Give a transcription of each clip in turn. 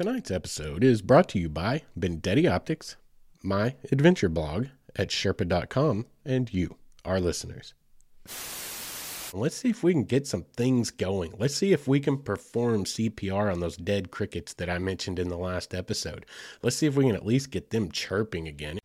Tonight's episode is brought to you by Bendetti Optics, my adventure blog at Sherpa.com, and you, our listeners. Let's see if we can get some things going. Let's see if we can perform CPR on those dead crickets that I mentioned in the last episode. Let's see if we can at least get them chirping again.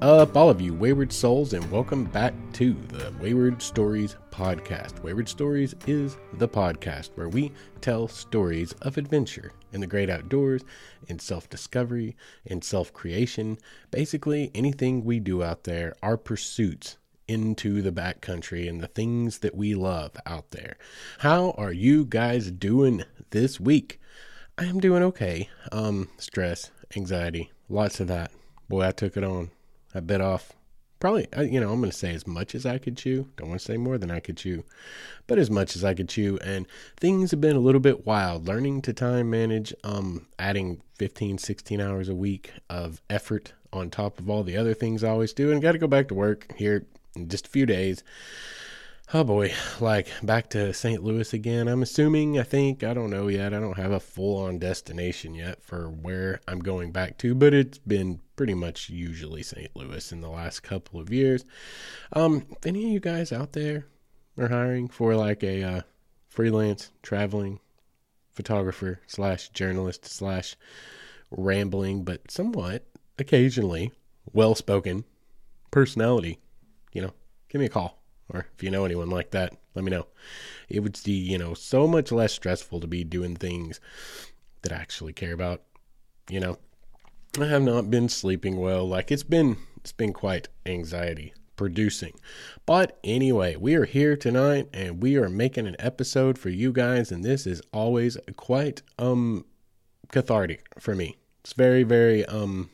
Up, all of you wayward souls, and welcome back to the Wayward Stories podcast. Wayward Stories is the podcast where we tell stories of adventure in the great outdoors, in self discovery, in self creation. Basically, anything we do out there, our pursuits into the backcountry and the things that we love out there. How are you guys doing this week? I am doing okay. Um, stress, anxiety, lots of that boy, I took it on. I bit off probably, you know, I'm going to say as much as I could chew. Don't want to say more than I could chew, but as much as I could chew. And things have been a little bit wild. Learning to time manage, um, adding 15, 16 hours a week of effort on top of all the other things I always do. And got to go back to work here in just a few days. Oh boy, like back to St. Louis again. I'm assuming, I think, I don't know yet. I don't have a full on destination yet for where I'm going back to, but it's been pretty much usually St. Louis in the last couple of years. Um, any of you guys out there are hiring for like a uh, freelance traveling photographer slash journalist slash rambling, but somewhat occasionally well spoken personality, you know, give me a call or if you know anyone like that, let me know. It would be, you know, so much less stressful to be doing things that I actually care about. You know, I have not been sleeping well. Like it's been, it's been quite anxiety producing. But anyway, we are here tonight and we are making an episode for you guys, and this is always quite um cathartic for me. It's very, very um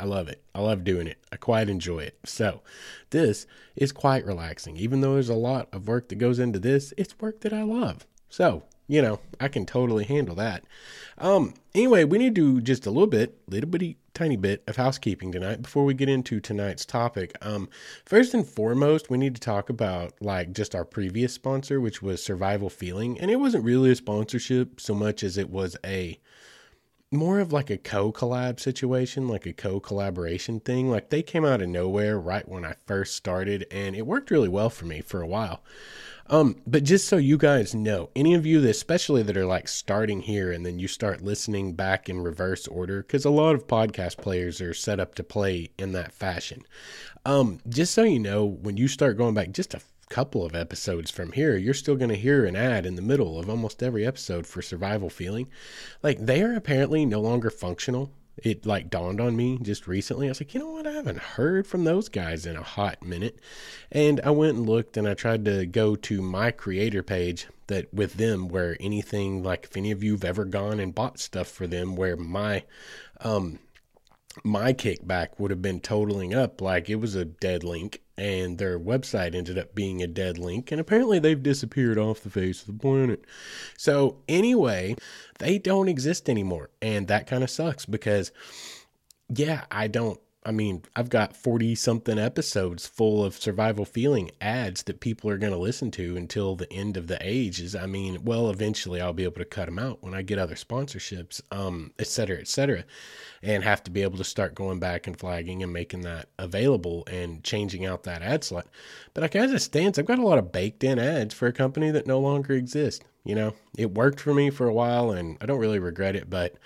I love it. I love doing it. I quite enjoy it. So, this is quite relaxing. Even though there's a lot of work that goes into this, it's work that I love. So, you know, I can totally handle that. Um, anyway, we need to do just a little bit, little bitty tiny bit of housekeeping tonight before we get into tonight's topic. Um, first and foremost, we need to talk about like just our previous sponsor, which was Survival Feeling, and it wasn't really a sponsorship so much as it was a more of like a co collab situation, like a co collaboration thing. Like they came out of nowhere right when I first started, and it worked really well for me for a while. Um, but just so you guys know, any of you, that, especially that are like starting here and then you start listening back in reverse order, because a lot of podcast players are set up to play in that fashion. Um, just so you know, when you start going back just a couple of episodes from here, you're still going to hear an ad in the middle of almost every episode for Survival Feeling. Like they are apparently no longer functional. It like dawned on me just recently. I was like, you know what? I haven't heard from those guys in a hot minute. And I went and looked and I tried to go to my creator page that with them where anything like if any of you've ever gone and bought stuff for them where my um my kickback would have been totaling up like it was a dead link and their website ended up being a dead link and apparently they've disappeared off the face of the planet. So anyway they don't exist anymore and that kind of sucks because yeah i don't I mean, I've got 40 something episodes full of survival feeling ads that people are going to listen to until the end of the ages. I mean, well, eventually I'll be able to cut them out when I get other sponsorships, um, et cetera, et cetera, and have to be able to start going back and flagging and making that available and changing out that ad slot. But like as it stands, I've got a lot of baked in ads for a company that no longer exists. You know, it worked for me for a while and I don't really regret it, but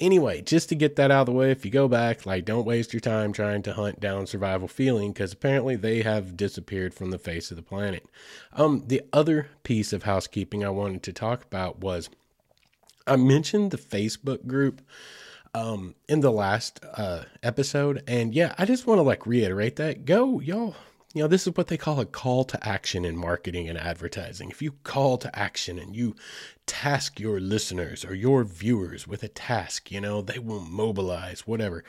Anyway, just to get that out of the way, if you go back, like, don't waste your time trying to hunt down survival feeling because apparently they have disappeared from the face of the planet. Um, the other piece of housekeeping I wanted to talk about was I mentioned the Facebook group um in the last uh episode and yeah i just want to like reiterate that go y'all you know, this is what they call a call to action in marketing and advertising. If you call to action and you task your listeners or your viewers with a task, you know, they will mobilize, whatever.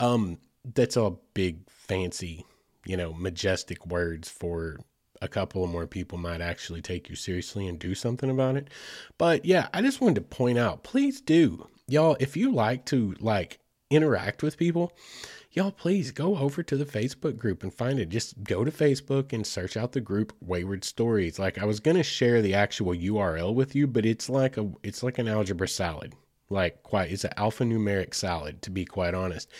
Um, that's all big, fancy, you know, majestic words for a couple of more people might actually take you seriously and do something about it. But yeah, I just wanted to point out, please do. Y'all, if you like to like interact with people, y'all please go over to the Facebook group and find it. Just go to Facebook and search out the group Wayward Stories. Like I was gonna share the actual URL with you, but it's like a it's like an algebra salad. Like quite it's an alphanumeric salad to be quite honest.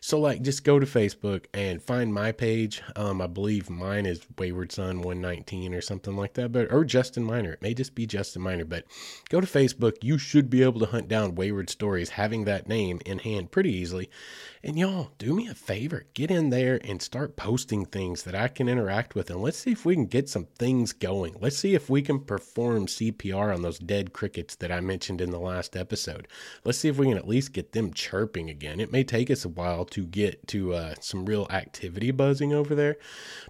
So like just go to facebook and find my page. Um i believe mine is wayward son 119 or something like that but or justin miner it may just be justin miner but go to facebook. You should be able to hunt down wayward stories having that name in hand pretty easily and y'all do me a favor get in there and start posting things that i can interact with and let's see if we can get some things going let's see if we can perform cpr on those dead crickets that i mentioned in the last episode let's see if we can at least get them chirping again. It may take us a while to get to uh, some real activity buzzing over there,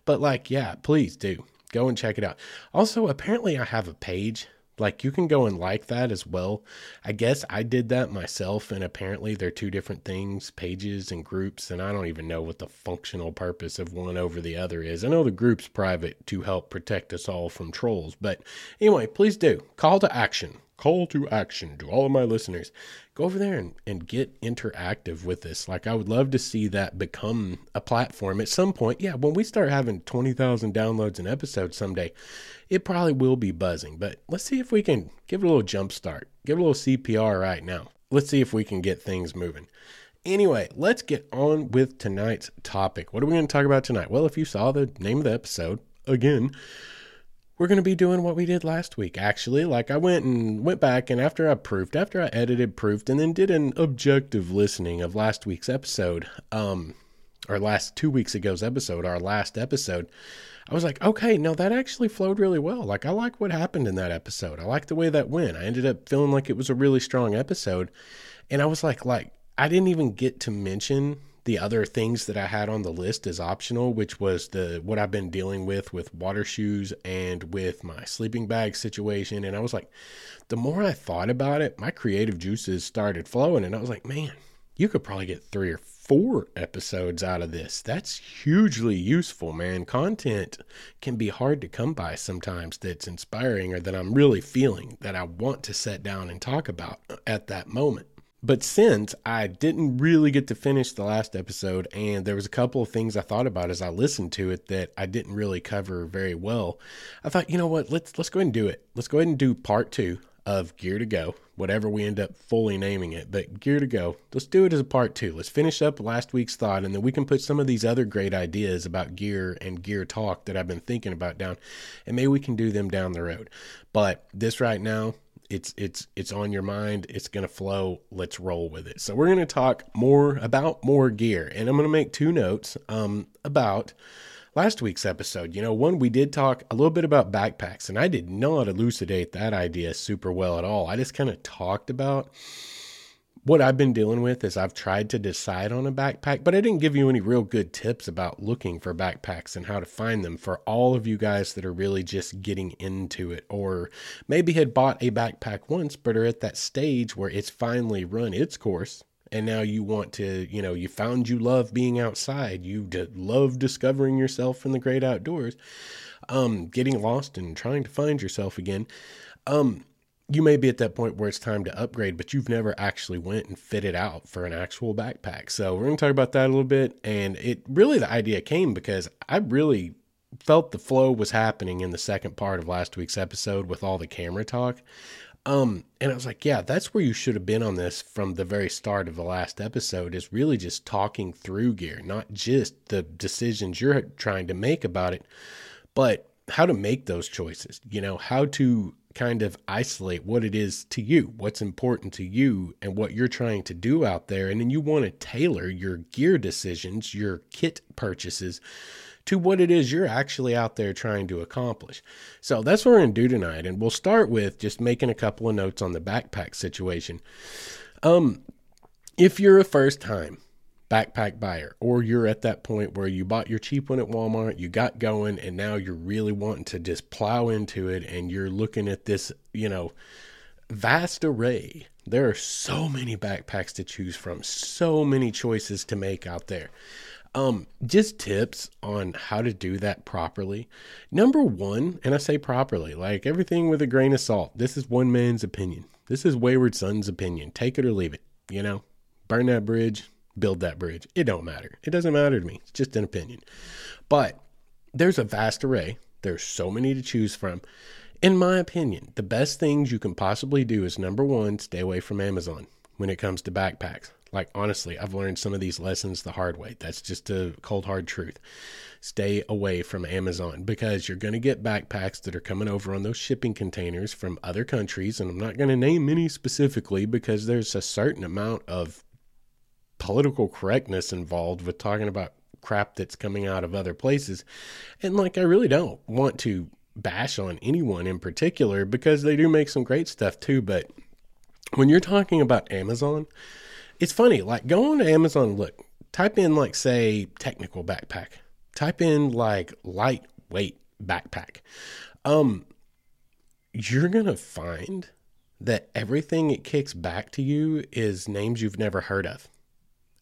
but like, yeah, please do go and check it out. Also, apparently, I have a page. Like, you can go and like that as well. I guess I did that myself, and apparently, they're two different things pages and groups, and I don't even know what the functional purpose of one over the other is. I know the group's private to help protect us all from trolls, but anyway, please do. Call to action call to action. To all of my listeners go over there and, and get interactive with this. Like i would love to see that become a platform. At some point yeah when we start having 20000 downloads an episode someday it probably will be buzzing. But let's see if we can give it a little jump start. Give it a little cpr right now. Let's see if we can get things moving. Anyway, let's get on with tonight's topic. What are we going to talk about tonight? Well, if you saw the name of the episode, again, we're going to be doing what we did last week actually. Like i went and went back and after i proofed after i edited proofed and then did an objective listening of last week's episode um or last two weeks ago's episode our last episode i was like okay no that actually flowed really well. Like i like what happened in that episode. I like the way that went. I ended up feeling like it was a really strong episode. And i was like like i didn't even get to mention the other things that I had on the list as optional, which was the what I've been dealing with with water shoes and with my sleeping bag situation. And I was like, the more I thought about it, my creative juices started flowing, and I was like, man, you could probably get three or four episodes out of this. That's hugely useful, man. Content can be hard to come by sometimes that's inspiring or that I'm really feeling that I want to set down and talk about at that moment. But since I didn't really get to finish the last episode, and there was a couple of things I thought about as I listened to it that I didn't really cover very well, I thought, you know what, let's let's go ahead and do it. Let's go ahead and do part two of Gear to Go, whatever we end up fully naming it. But Gear to Go, let's do it as a part two. Let's finish up last week's thought, and then we can put some of these other great ideas about gear and gear talk that I've been thinking about down, and maybe we can do them down the road. But this right now, it's it's it's on your mind it's going to flow let's roll with it. So we're going to talk more about more gear and i'm going to make two notes um, about last week's episode. You know one we did talk a little bit about backpacks and i did not elucidate that idea super well at all. I just kind of talked about what I've been dealing with is I've tried to decide on a backpack, but I didn't give you any real good tips about looking for backpacks and how to find them for all of you guys that are really just getting into it or maybe had bought a backpack once but are at that stage where it's finally run its course and now you want to, you know, you found you love being outside, you love discovering yourself in the great outdoors, um getting lost and trying to find yourself again. Um you may be at that point where it's time to upgrade, but you've never actually went and fitted out for an actual backpack. So we're going to talk about that a little bit. And it really, the idea came because I really felt the flow was happening in the second part of last week's episode with all the camera talk. Um, and I was like, yeah, that's where you should have been on this from the very start of the last episode is really just talking through gear, not just the decisions you're trying to make about it, but how to make those choices, you know, how to kind of isolate what it is to you, what's important to you, and what you're trying to do out there. And then you want to tailor your gear decisions, your kit purchases to what it is you're actually out there trying to accomplish. So that's what we're going to do tonight. And we'll start with just making a couple of notes on the backpack situation. Um, if you're a first time backpack buyer, or you're at that point where you bought your cheap one at Walmart, you got going, and now you're really wanting to just plow into it, and you're looking at this, you know, vast array. There are so many backpacks to choose from, so many choices to make out there. Um, just tips on how to do that properly. Number one, and I say properly, like everything with a grain of salt. This is one man's opinion. This is Wayward Son's opinion. Take it or leave it. You know, burn that bridge build that bridge. It don't matter. It doesn't matter to me. It's just an opinion. But there's a vast array. There's so many to choose from. In my opinion, the best things you can possibly do is number one, stay away from Amazon when it comes to backpacks. Like, honestly, I've learned some of these lessons the hard way. That's just a cold, hard truth. Stay away from Amazon because you're going to get backpacks that are coming over on those shipping containers from other countries. And I'm not going to name any specifically because there's a certain amount of political correctness involved with talking about crap that's coming out of other places. And like, I really don't want to bash on anyone in particular because they do make some great stuff too. But when you're talking about Amazon, it's funny. Like, go on to Amazon, look, type in, like, say, technical backpack, type in, like, lightweight backpack. Um, you're going to find that everything it kicks back to you is names you've never heard of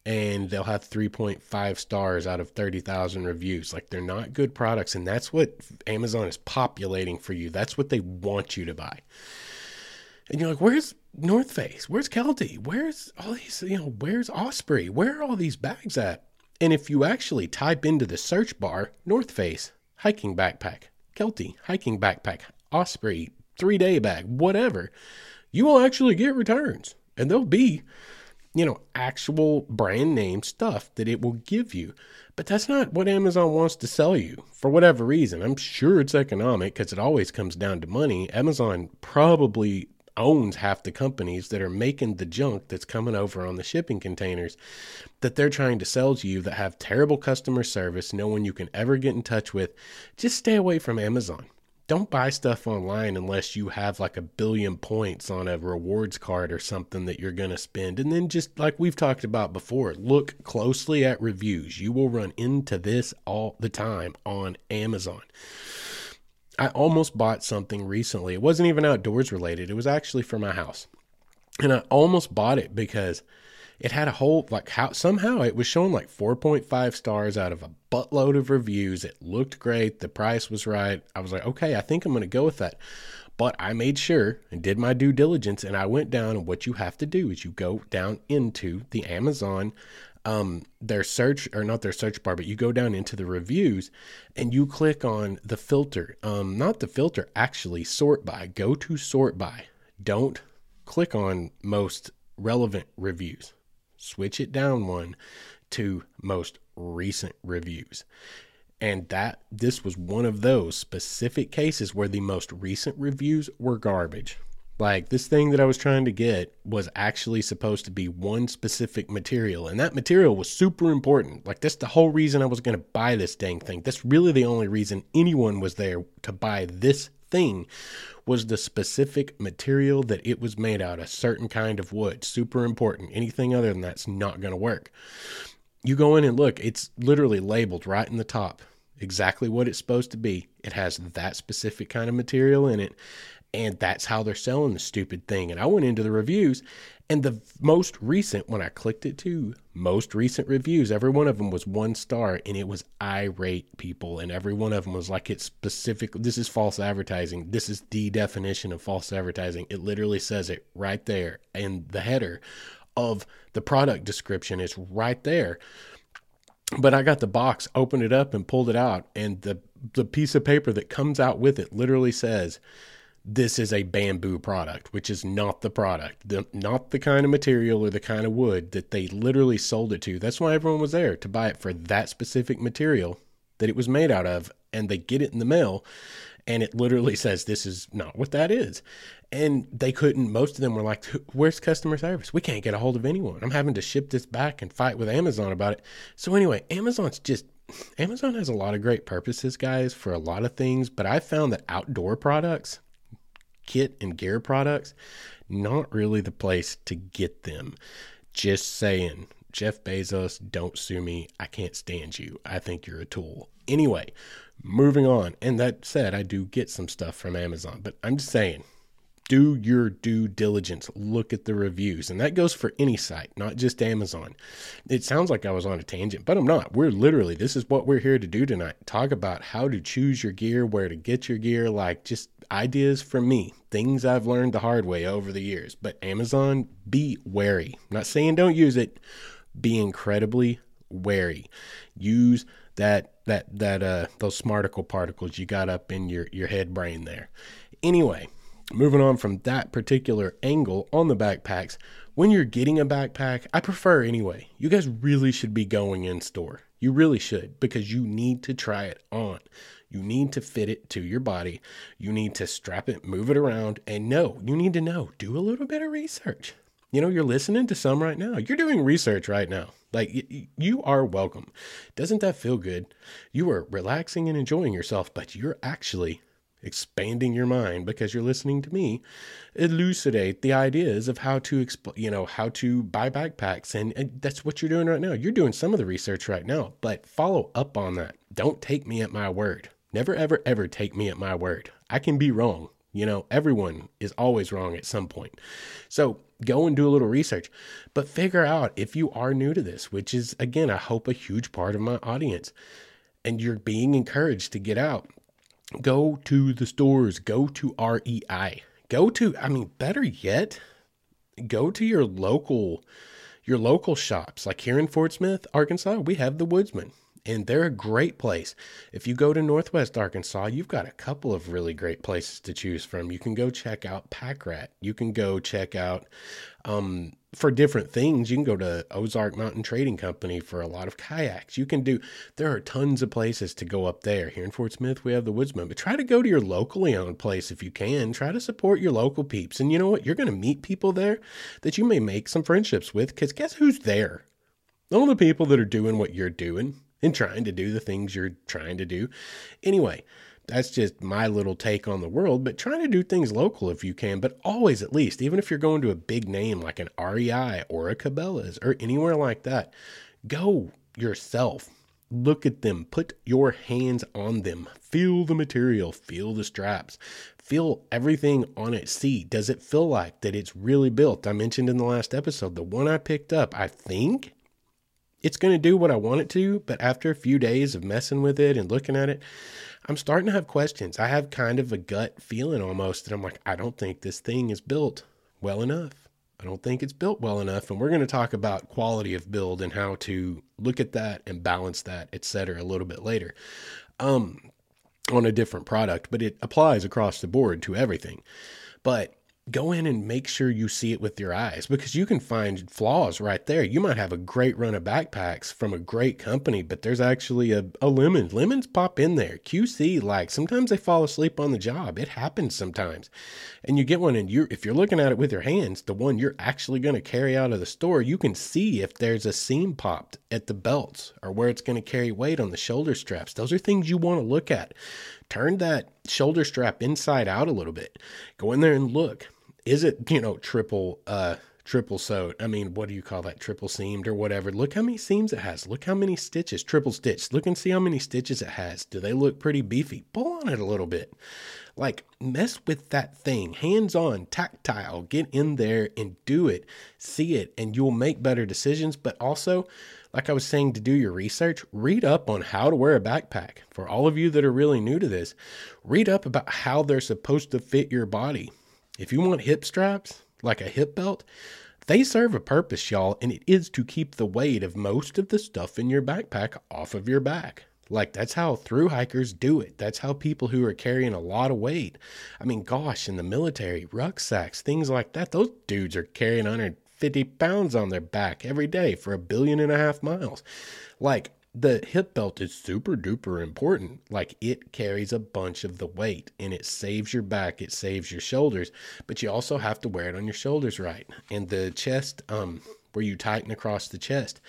and they'll have 3.5 stars out of 30,000 reviews. Like they're not good products. And that's what Amazon is populating for you. That's what they want you to buy. And you're like, where's North Face? Where's Kelty? Where's all these, you know, where's Osprey? Where are all these bags at? And if you actually type into the search bar, North Face, hiking backpack, Kelty, hiking backpack, Osprey, three day bag, whatever, you will actually get returns. And they'll be you know, actual brand name stuff that it will give you. But that's not what Amazon wants to sell you for whatever reason. I'm sure it's economic because it always comes down to money. Amazon probably owns half the companies that are making the junk that's coming over on the shipping containers that they're trying to sell to you that have terrible customer service, no one you can ever get in touch with. Just stay away from Amazon don't buy stuff online unless you have like a billion points on a rewards card or something that you're going to spend. And then just like we've talked about before, look closely at reviews. You will run into this all the time on Amazon. I almost bought something recently. It wasn't even outdoors related. It was actually for my house. And I almost bought it because it had a whole like how somehow it was showing like 4.5 stars out of a buttload of reviews. It looked great. The price was right. I was like, okay, I think I'm going to go with that. But I made sure and did my due diligence and I went down and what you have to do is you go down into the Amazon um their search or not their search bar but you go down into the reviews and you click on the filter um not the filter actually sort by go to sort by don't click on most relevant reviews switch it down one to most recent reviews. And that this was one of those specific cases where the most recent reviews were garbage. Like this thing that I was trying to get was actually supposed to be one specific material, and that material was super important. Like that's the whole reason I was going to buy this dang thing. That's really the only reason anyone was there to buy this thing was the specific material that it was made out, a certain kind of wood. Super important. Anything other than that's not going to work. You go in and look, it's literally labeled right in the top exactly what it's supposed to be. It has that specific kind of material in it. And that's how they're selling the stupid thing. And I went into the reviews and the most recent, when I clicked it to most recent reviews, every one of them was one star and it was irate people. And every one of them was like, it's specific. This is false advertising. This is the definition of false advertising. It literally says it right there. And the header of the product description is right there. But I got the box, opened it up, and pulled it out. And the, the piece of paper that comes out with it literally says, this is a bamboo product, which is not the product, the, not the kind of material or the kind of wood that they literally sold it to. That's why everyone was there to buy it for that specific material that it was made out of. And they get it in the mail and it literally says, This is not what that is. And they couldn't, most of them were like, Where's customer service? We can't get a hold of anyone. I'm having to ship this back and fight with Amazon about it. So, anyway, Amazon's just Amazon has a lot of great purposes, guys, for a lot of things, but I found that outdoor products kit and gear products, not really the place to get them. Just saying. Jeff Bezos, don't sue me. I can't stand you. I think you're a tool. Anyway, moving on. And that said, I do get some stuff from Amazon, but I'm just saying, do your due diligence. Look at the reviews. And that goes for any site, not just Amazon. It sounds like I was on a tangent, but I'm not. We're literally, this is what we're here to do tonight. Talk about how to choose your gear, where to get your gear, like just ideas from me, things I've learned the hard way over the years. But Amazon, be wary. I'm not saying don't use it. be incredibly wary. Use that that that uh those smarticle particles you got up in your your head brain there. Anyway, moving on from that particular angle on the backpacks, when you're getting a backpack, I prefer anyway. You guys really should be going in store. You really should because you need to try it on. You need to fit it to your body. You need to strap it, move it around, and know, you need to know, do a little bit of research. You know, you're listening to some right now. You're doing research right now. Like, y- you are welcome. Doesn't that feel good? You are relaxing and enjoying yourself, but you're actually expanding your mind because you're listening to me elucidate the ideas of how to exp- you know how to buy backpacks. And, and that's what you're doing right now. You're doing some of the research right now but follow up on that. Don't take me at my word. Never ever ever take me at my word. I can be wrong. You know everyone is always wrong at some point. So go and do a little research but figure out if you are new to this which is again i hope a huge part of my audience. And you're being encouraged to get out go to the stores, go to REI. Go to I mean better yet, go to your local your local shops. Like here in Fort Smith, Arkansas, we have the Woodsman and they're a great place. If you go to Northwest Arkansas, you've got a couple of really great places to choose from. You can go check out Pack Rat. You can go check out um, for different things. You can go to Ozark Mountain Trading Company for a lot of kayaks. You can do. There are tons of places to go up there. Here in Fort Smith, we have the Woodsman, but try to go to your locally owned place if you can. Try to support your local peeps, and you know what? You're going to meet people there that you may make some friendships with. Because guess who's there? All the people that are doing what you're doing and trying to do the things you're trying to do. Anyway, that's just my little take on the world, but trying to do things local if you can, but always at least, even if you're going to a big name like an REI or a Cabela's or anywhere like that, go yourself. Look at them, put your hands on them, feel the material, feel the straps, feel everything on it. See, does it feel like that it's really built? I mentioned in the last episode, the one I picked up, I think it's going to do what I want it to, but after a few days of messing with it and looking at it, I'm starting to have questions. I have kind of a gut feeling almost that I'm like, I don't think this thing is built well enough. I don't think it's built well enough. And we're going to talk about quality of build and how to look at that and balance that, etc., a little bit later. Um, on a different product, but it applies across the board to everything. But go in and make sure you see it with your eyes because you can find flaws right there. You might have a great run of backpacks from a great company, but there's actually a, a lemon. Lemons pop in there. QC, like sometimes they fall asleep on the job. It happens sometimes. And you get one and you if you're looking at it with your hands, the one you're actually going to carry out of the store, you can see if there's a seam popped at the belts or where it's going to carry weight on the shoulder straps. Those are things you want to look at turn that shoulder strap inside out a little bit. Go in there and look. Is it, you know, triple uh triple sewed? I mean, what do you call that? Triple seamed or whatever. Look how many seams it has. Look how many stitches, triple stitched. Look and see how many stitches it has. Do they look pretty beefy? Pull on it a little bit. Like mess with that thing, hands on, tactile. Get in there and do it. See it and you'll make better decisions, but also like I was saying, to do your research, read up on how to wear a backpack. For all of you that are really new to this, read up about how they're supposed to fit your body. If you want hip straps, like a hip belt, they serve a purpose, y'all, and it is to keep the weight of most of the stuff in your backpack off of your back. Like that's how through hikers do it. That's how people who are carrying a lot of weight. I mean, gosh, in the military, rucksacks, things like that, those dudes are carrying 150 pounds on their back every day for a billion and a half miles. Like the hip belt is super duper important. Like it carries a bunch of the weight and it saves your back, it saves your shoulders, but you also have to wear it on your shoulders right. And the chest, um, where you tighten across the chest,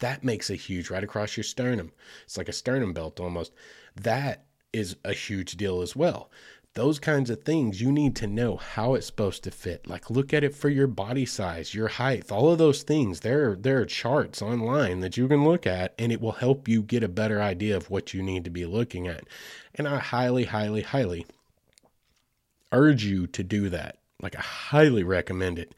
that makes a huge right across your sternum. It's like a sternum belt almost. That is a huge deal as well those kinds of things you need to know how it's supposed to fit. Like look at it for your body size your height all of those things. There there are charts online that you can look at and it will help you get a better idea of what you need to be looking at. And i highly highly highly urge you to do that. Like i highly recommend it.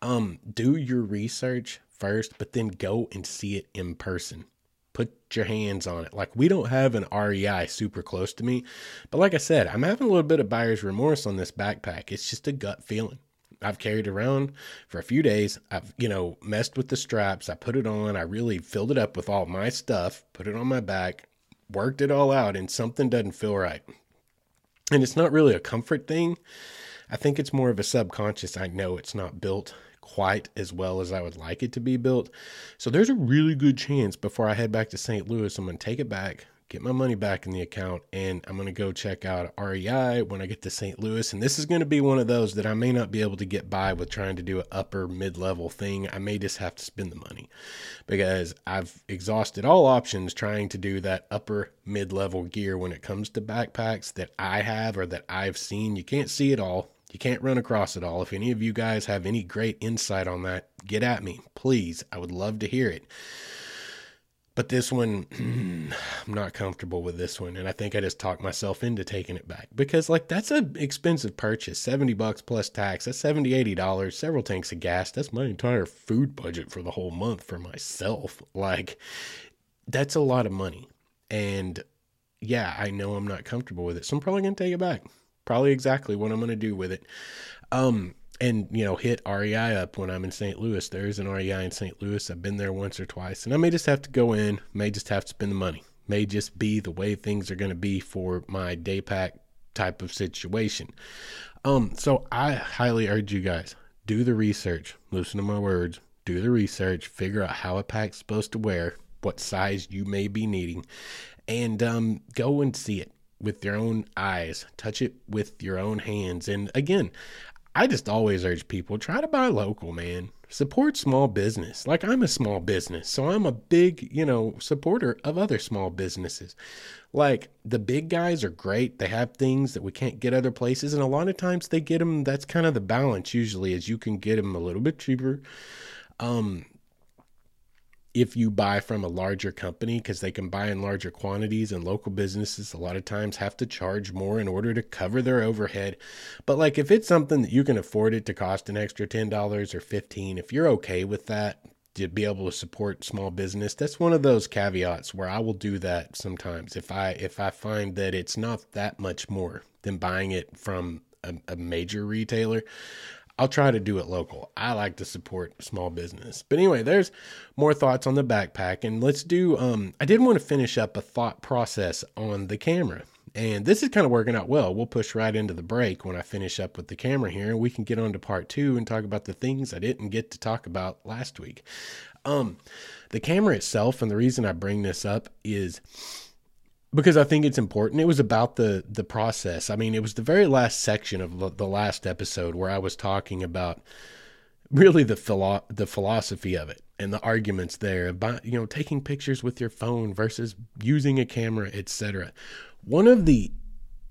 Um do your research first but then go and see it in person put your hands on it. Like we don't have an REI super close to me, but like I said, I'm having a little bit of buyer's remorse on this backpack. It's just a gut feeling. I've carried around for a few days. I've, you know, messed with the straps. I put it on. I really filled it up with all my stuff, put it on my back, worked it all out, and something doesn't feel right. And it's not really a comfort thing. I think it's more of a subconscious. I know it's not built quite as well as I would like it to be built. So there's a really good chance before I head back to St. Louis, I'm going to take it back, get my money back in the account, and I'm going to go check out REI when I get to St. Louis. And this is going to be one of those that I may not be able to get by with trying to do an upper mid level thing. I may just have to spend the money because I've exhausted all options trying to do that upper mid level gear when it comes to backpacks that I have or that I've seen. You can't see it all. You can't run across it all. If any of you guys have any great insight on that, get at me, please. I would love to hear it. But this one, I'm not comfortable with this one. And I think I just talked myself into taking it back because, like, that's an expensive purchase 70 bucks plus tax. That's 70 $80, several tanks of gas. That's my entire food budget for the whole month for myself. Like, that's a lot of money. And yeah, I know I'm not comfortable with it. So I'm probably going to take it back. Probably exactly what I'm going to do with it. Um, and you know hit REI up when I'm in St. Louis. There is an REI in St. Louis. I've been there once or twice, and I may just have to go in. May just have to spend the money. May just be the way things are going to be for my day pack type of situation. Um, so I highly urge you guys do the research. Listen to my words. Do the research. Figure out how a pack's supposed to wear, what size you may be needing, and um, go and see it with your own eyes. Touch it with your own hands. And again, I just always urge people try to buy local, man. Support small business. Like I'm a small business, so I'm a big, you know, supporter of other small businesses. Like the big guys are great. They have things that we can't get other places, and a lot of times they get them. That's kind of the balance. Usually, is you can get them a little bit cheaper. Um, if you buy from a larger company because they can buy in larger quantities and local businesses a lot of times have to charge more in order to cover their overhead. But like if it's something that you can afford it to cost an extra $10 or 15 if you're okay with that to be able to support small business that's one of those caveats where I will do that sometimes if I if I find that it's not that much more than buying it from a, a major retailer I'll try to do it local. I like to support small business. But anyway, there's more thoughts on the backpack. And let's do, um, I did want to finish up a thought process on the camera. And this is kind of working out well. We'll push right into the break when I finish up with the camera here, and we can get on to part two and talk about the things I didn't get to talk about last week. Um, the camera itself, and the reason I bring this up is because I think it's important. It was about the the process. I mean, it was the very last section of the last episode where I was talking about really the philo- the philosophy of it and the arguments there about you know taking pictures with your phone versus using a camera, etc. One of the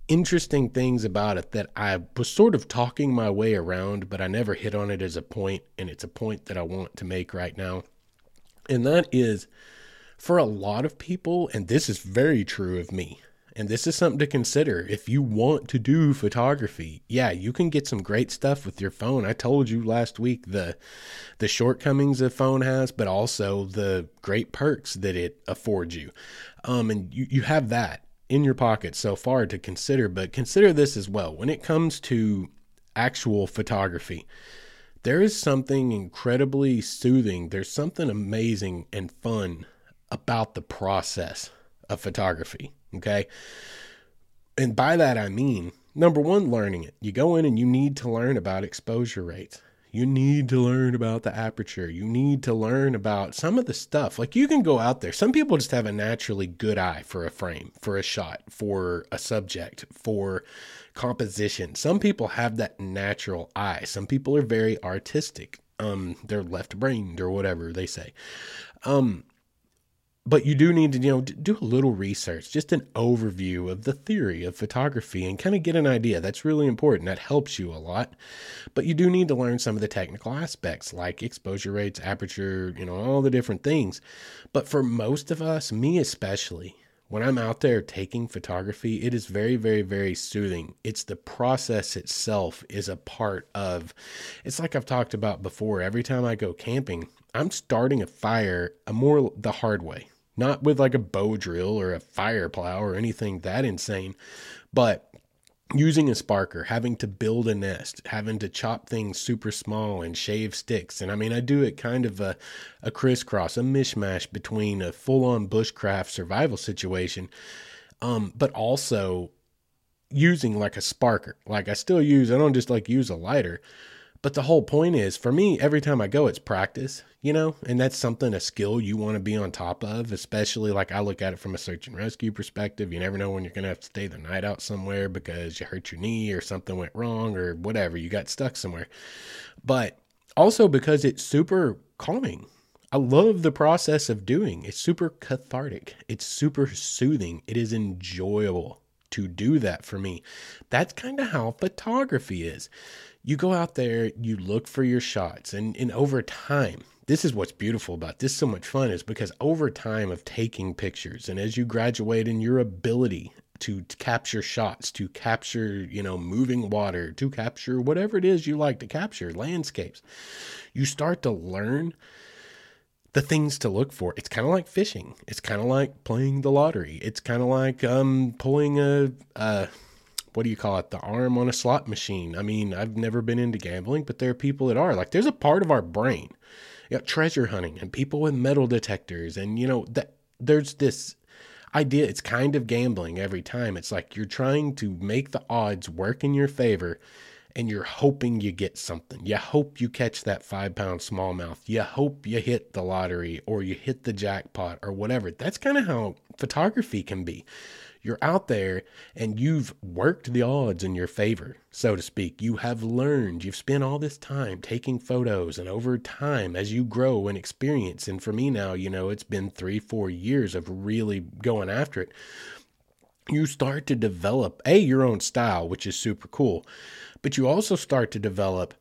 interesting things about it that I was sort of talking my way around, but I never hit on it as a point, and it's a point that I want to make right now, and that is for a lot of people, and this is very true of me, and this is something to consider if you want to do photography. Yeah, you can get some great stuff with your phone. I told you last week the the shortcomings a phone has, but also the great perks that it affords you. Um, and you, you have that in your pocket so far to consider, but consider this as well. When it comes to actual photography, there is something incredibly soothing. There's something amazing and fun about the process of photography. Okay. And by that, I mean, number one, learning it. You go in and you need to learn about exposure rates. You need to learn about the aperture. You need to learn about some of the stuff. Like you can go out there. Some people just have a naturally good eye for a frame, for a shot, for a subject, for composition. Some people have that natural eye. Some people are very artistic. Um, they're left brained or whatever they say. Um, but you do need to you know do a little research just an overview of the theory of photography and kind of get an idea. That's really important. That helps you a lot. But you do need to learn some of the technical aspects like exposure rates aperture you know all the different things. But for most of us me especially when i'm out there taking photography it is very very very soothing. It's the process itself is a part of it's like i've talked about before every time i go camping i'm starting a fire a more the hard way not with like a bow drill or a fire plow or anything that insane, but using a sparker, having to build a nest, having to chop things super small and shave sticks. And I mean, I do it kind of a, a crisscross, a mishmash between a full on bushcraft survival situation, um, but also using like a sparker. Like I still use, I don't just like use a lighter. But the whole point is for me, every time I go, it's practice, you know, and that's something, a skill you want to be on top of, especially like I look at it from a search and rescue perspective. You never know when you're going to have to stay the night out somewhere because you hurt your knee or something went wrong or whatever, you got stuck somewhere. But also because it's super calming. I love the process of doing. It's super cathartic. It's super soothing. It is enjoyable to do that for me. That's kind of how photography is. You go out there, you look for your shots, and, and over time, this is what's beautiful about this so much fun is because over time of taking pictures and as you graduate in your ability to, capture shots, to capture, you know, moving water, to capture whatever it is you like to capture, landscapes, you start to learn the things to look for. It's kind of like fishing. It's kind of like playing the lottery. It's kind of like um, pulling a, a, what do you call it? The arm on a slot machine. I mean, I've never been into gambling, but there are people that are. Like, there's a part of our brain, you treasure hunting and people with metal detectors, and you know that there's this idea. It's kind of gambling every time. It's like you're trying to make the odds work in your favor and you're hoping you get something. You hope you catch that five pound smallmouth. You hope you hit the lottery or you hit the jackpot or whatever. That's kind of how photography can be. You're out there and you've worked the odds in your favor, so to speak. You have learned, you've spent all this time taking photos, and over time, as you grow and experience, and for me now, you know, it's been three, four years of really going after it you start to develop a your own style which is super cool but you also start to develop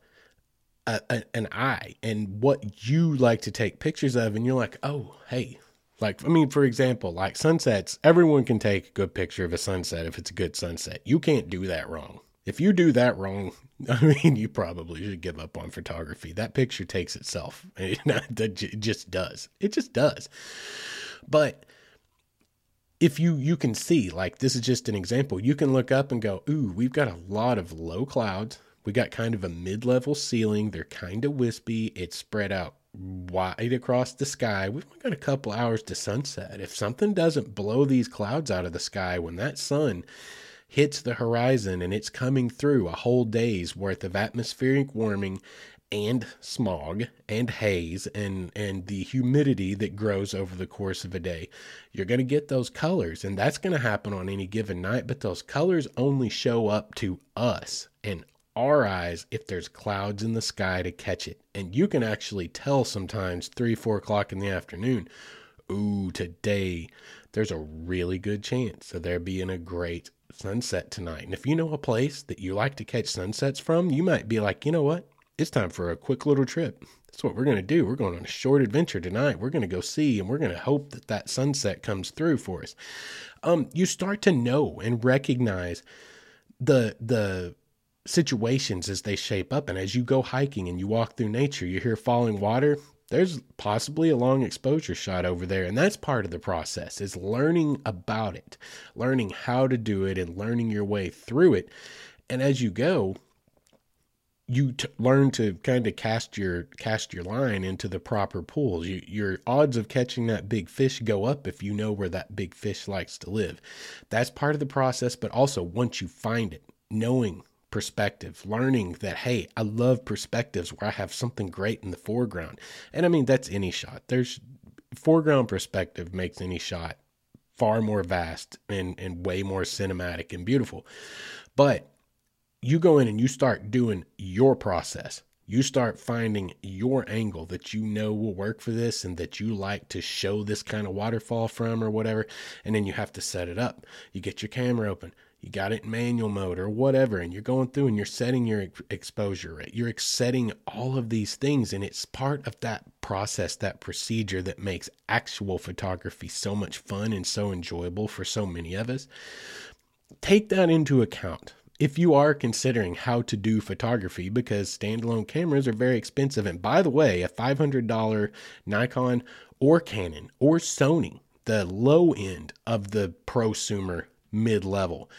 a, an eye and what you like to take pictures of and you're like oh hey like i mean for example like sunsets everyone can take a good picture of a sunset if it's a good sunset. You can't do that wrong. If you do that wrong i mean you probably should give up on photography. That picture takes itself. It just does. It just does. But if you you can see like this is just an example. You can look up and go ooh we've got a lot of low clouds. We got kind of a mid-level ceiling. They're kind of wispy. It's spread out wide across the sky. We've only got a couple hours to sunset. If something doesn't blow these clouds out of the sky when that sun hits the horizon and it's coming through a whole day's worth of atmospheric warming and smog and haze and and the humidity that grows over the course of a day you're going to get those colors and that's going to happen on any given night but those colors only show up to us and our eyes if there's clouds in the sky to catch it and you can actually tell sometimes three four o'clock in the afternoon ooh today there's a really good chance of there being a great sunset tonight and if you know a place that you like to catch sunsets from you might be like you know what it's time for a quick little trip. That's what we're going to do. We're going on a short adventure tonight. We're going to go see and we're going to hope that that sunset comes through for us. Um, you start to know and recognize the the situations as they shape up and as you go hiking and you walk through nature, you hear falling water, there's possibly a long exposure shot over there and that's part of the process is learning about it learning how to do it and learning your way through it and as you go you t- learn to kind of cast your cast your line into the proper pools. You, your odds of catching that big fish go up if you know where that big fish likes to live. That's part of the process, but also once you find it, knowing perspective, learning that hey, I love perspectives where I have something great in the foreground. And I mean that's any shot. There's foreground perspective makes any shot far more vast and and way more cinematic and beautiful. But you go in and you start doing your process. You start finding your angle that you know will work for this and that you like to show this kind of waterfall from or whatever. And then you have to set it up. You get your camera open, you got it in manual mode or whatever, and you're going through and you're setting your exposure rate. You're setting all of these things, and it's part of that process, that procedure that makes actual photography so much fun and so enjoyable for so many of us. Take that into account if you are considering how to do photography because standalone cameras are very expensive and by the way a $500 nikon or canon or sony the low end of the prosumer mid-level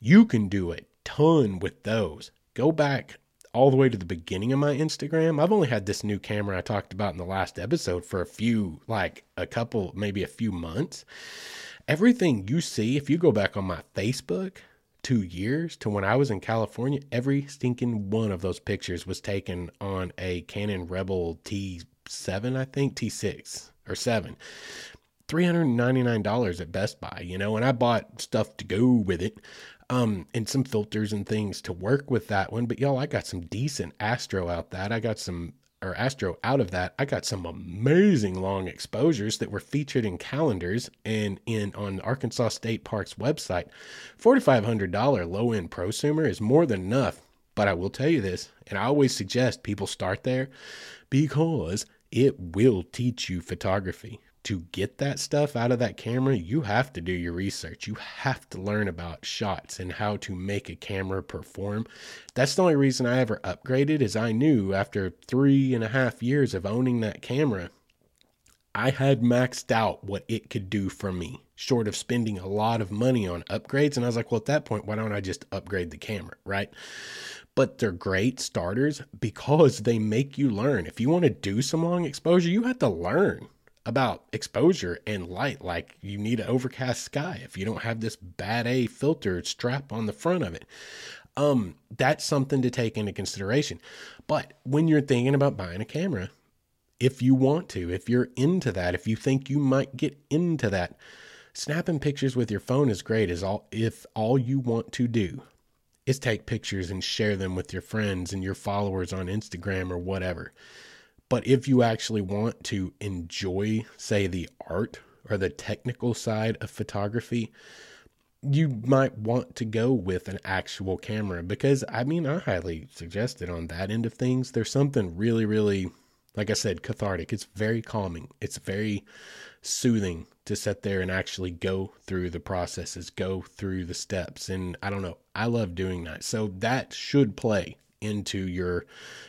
you can do it ton with those. Go back all the way to the beginning of my Instagram. I've only had this new camera I talked about in the last episode for a few, like a couple, maybe a few months. Everything you see, if you go back on my Facebook, two years to when I was in California, every stinking one of those pictures was taken on a Canon Rebel T7, I think, T6 or 7. $399 at Best Buy, you know, and I bought stuff to go with it. Um, and some filters and things to work with that one. But y'all, I got some decent Astro out that. I got some or Astro out of that, I got some amazing long exposures that were featured in calendars and in on Arkansas State Park's website. $4,500 low end prosumer is more than enough. But I will tell you this, and I always suggest people start there because it will teach you photography to get that stuff out of that camera, you have to do your research. You have to learn about shots and how to make a camera perform. That's the only reason I ever upgraded is I knew after three and a half years of owning that camera, I had maxed out what it could do for me, short of spending a lot of money on upgrades. And I was like, well, at that point, why don't I just upgrade the camera, right? But they're great starters because they make you learn. If you want to do some long exposure, you have to learn about exposure and light like you need an overcast sky if you don't have this bad A filter strap on the front of it. Um, that's something to take into consideration. But when you're thinking about buying a camera, if you want to, if you're into that, if you think you might get into that, snapping pictures with your phone is great as all if all you want to do is take pictures and share them with your friends and your followers on Instagram or whatever. But if you actually want to enjoy, say, the art or the technical side of photography, you might want to go with an actual camera because I mean, I highly suggest it on that end of things. There's something really, really, like I said, cathartic. It's very calming, it's very soothing to sit there and actually go through the processes, go through the steps. And I don't know, I love doing that. So that should play into your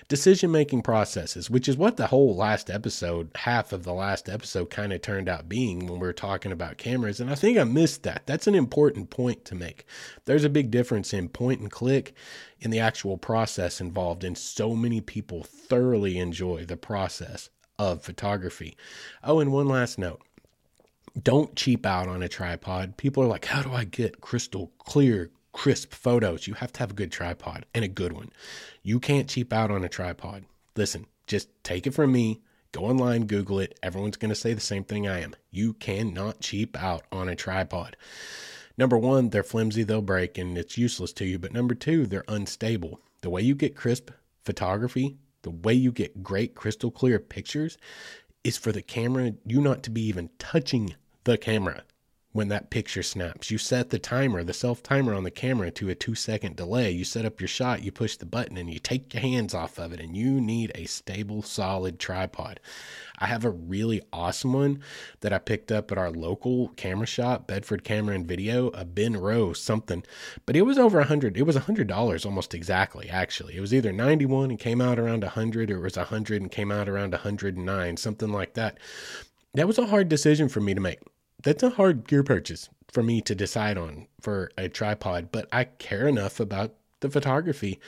decision making processes, which is what the whole last episode, half of the last episode, kind of turned out being when we are talking about cameras. And I think I missed that. That's an important point to make. There's a big difference in point and click in the actual process involved, and so many people thoroughly enjoy the process of photography. Oh, and one last note don't cheap out on a tripod. People are like, how do I get crystal clear, crisp photos, you have to have a good tripod and a good one. You can't cheap out on a tripod. Listen, just take it from me. Go online, Google it. Everyone's going to say the same thing I am. You cannot cheap out on a tripod. Number one, they're flimsy, they'll break, and it's useless to you. But number two, they're unstable. The way you get crisp photography, the way you get great crystal clear pictures, is for the camera, you not to be even touching the camera when that picture snaps. You set the timer, the self timer on the camera to a two second delay. You set up your shot, you push the button, and you take your hands off of it. And you need a stable, solid tripod. I have a really awesome one that I picked up at our local camera shop, Bedford Camera and Video, a Ben Rose something, but it was over a hundred. It was a hundred dollars almost exactly. Actually, it was either ninety one and came out around a hundred, or it was a hundred and came out around a hundred and nine, something like that. That was a hard decision for me to make that's a hard gear purchase for me to decide on for a tripod, but I care enough about the photography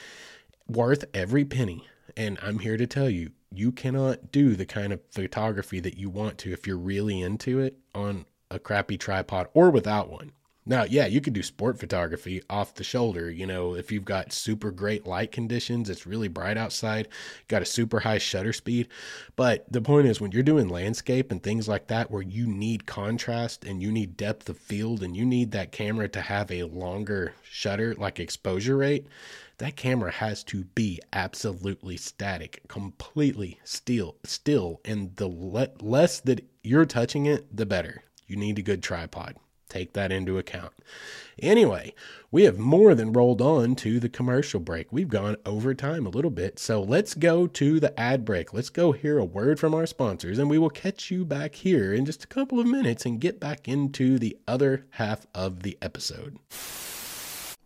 worth every penny. And I'm here to tell you, you cannot do the kind of photography that you want to if you're really into it on a crappy tripod or without one. Now, yeah, you could do sport photography off the shoulder. You know, if you've got super great light conditions, it's really bright outside, got a super high shutter speed. But the point is, when you're doing landscape and things like that, where you need contrast and you need depth of field and you need that camera to have a longer shutter, like exposure rate, that camera has to be absolutely static, completely still, still. And the le- less that you're touching it, the better. You need a good tripod. Take that into account. Anyway, we have more than rolled on to the commercial break. We've gone over time a little bit, so let's go to the ad break. Let's go hear a word from our sponsors, and we will catch you back here in just a couple of minutes and get back into the other half of the episode.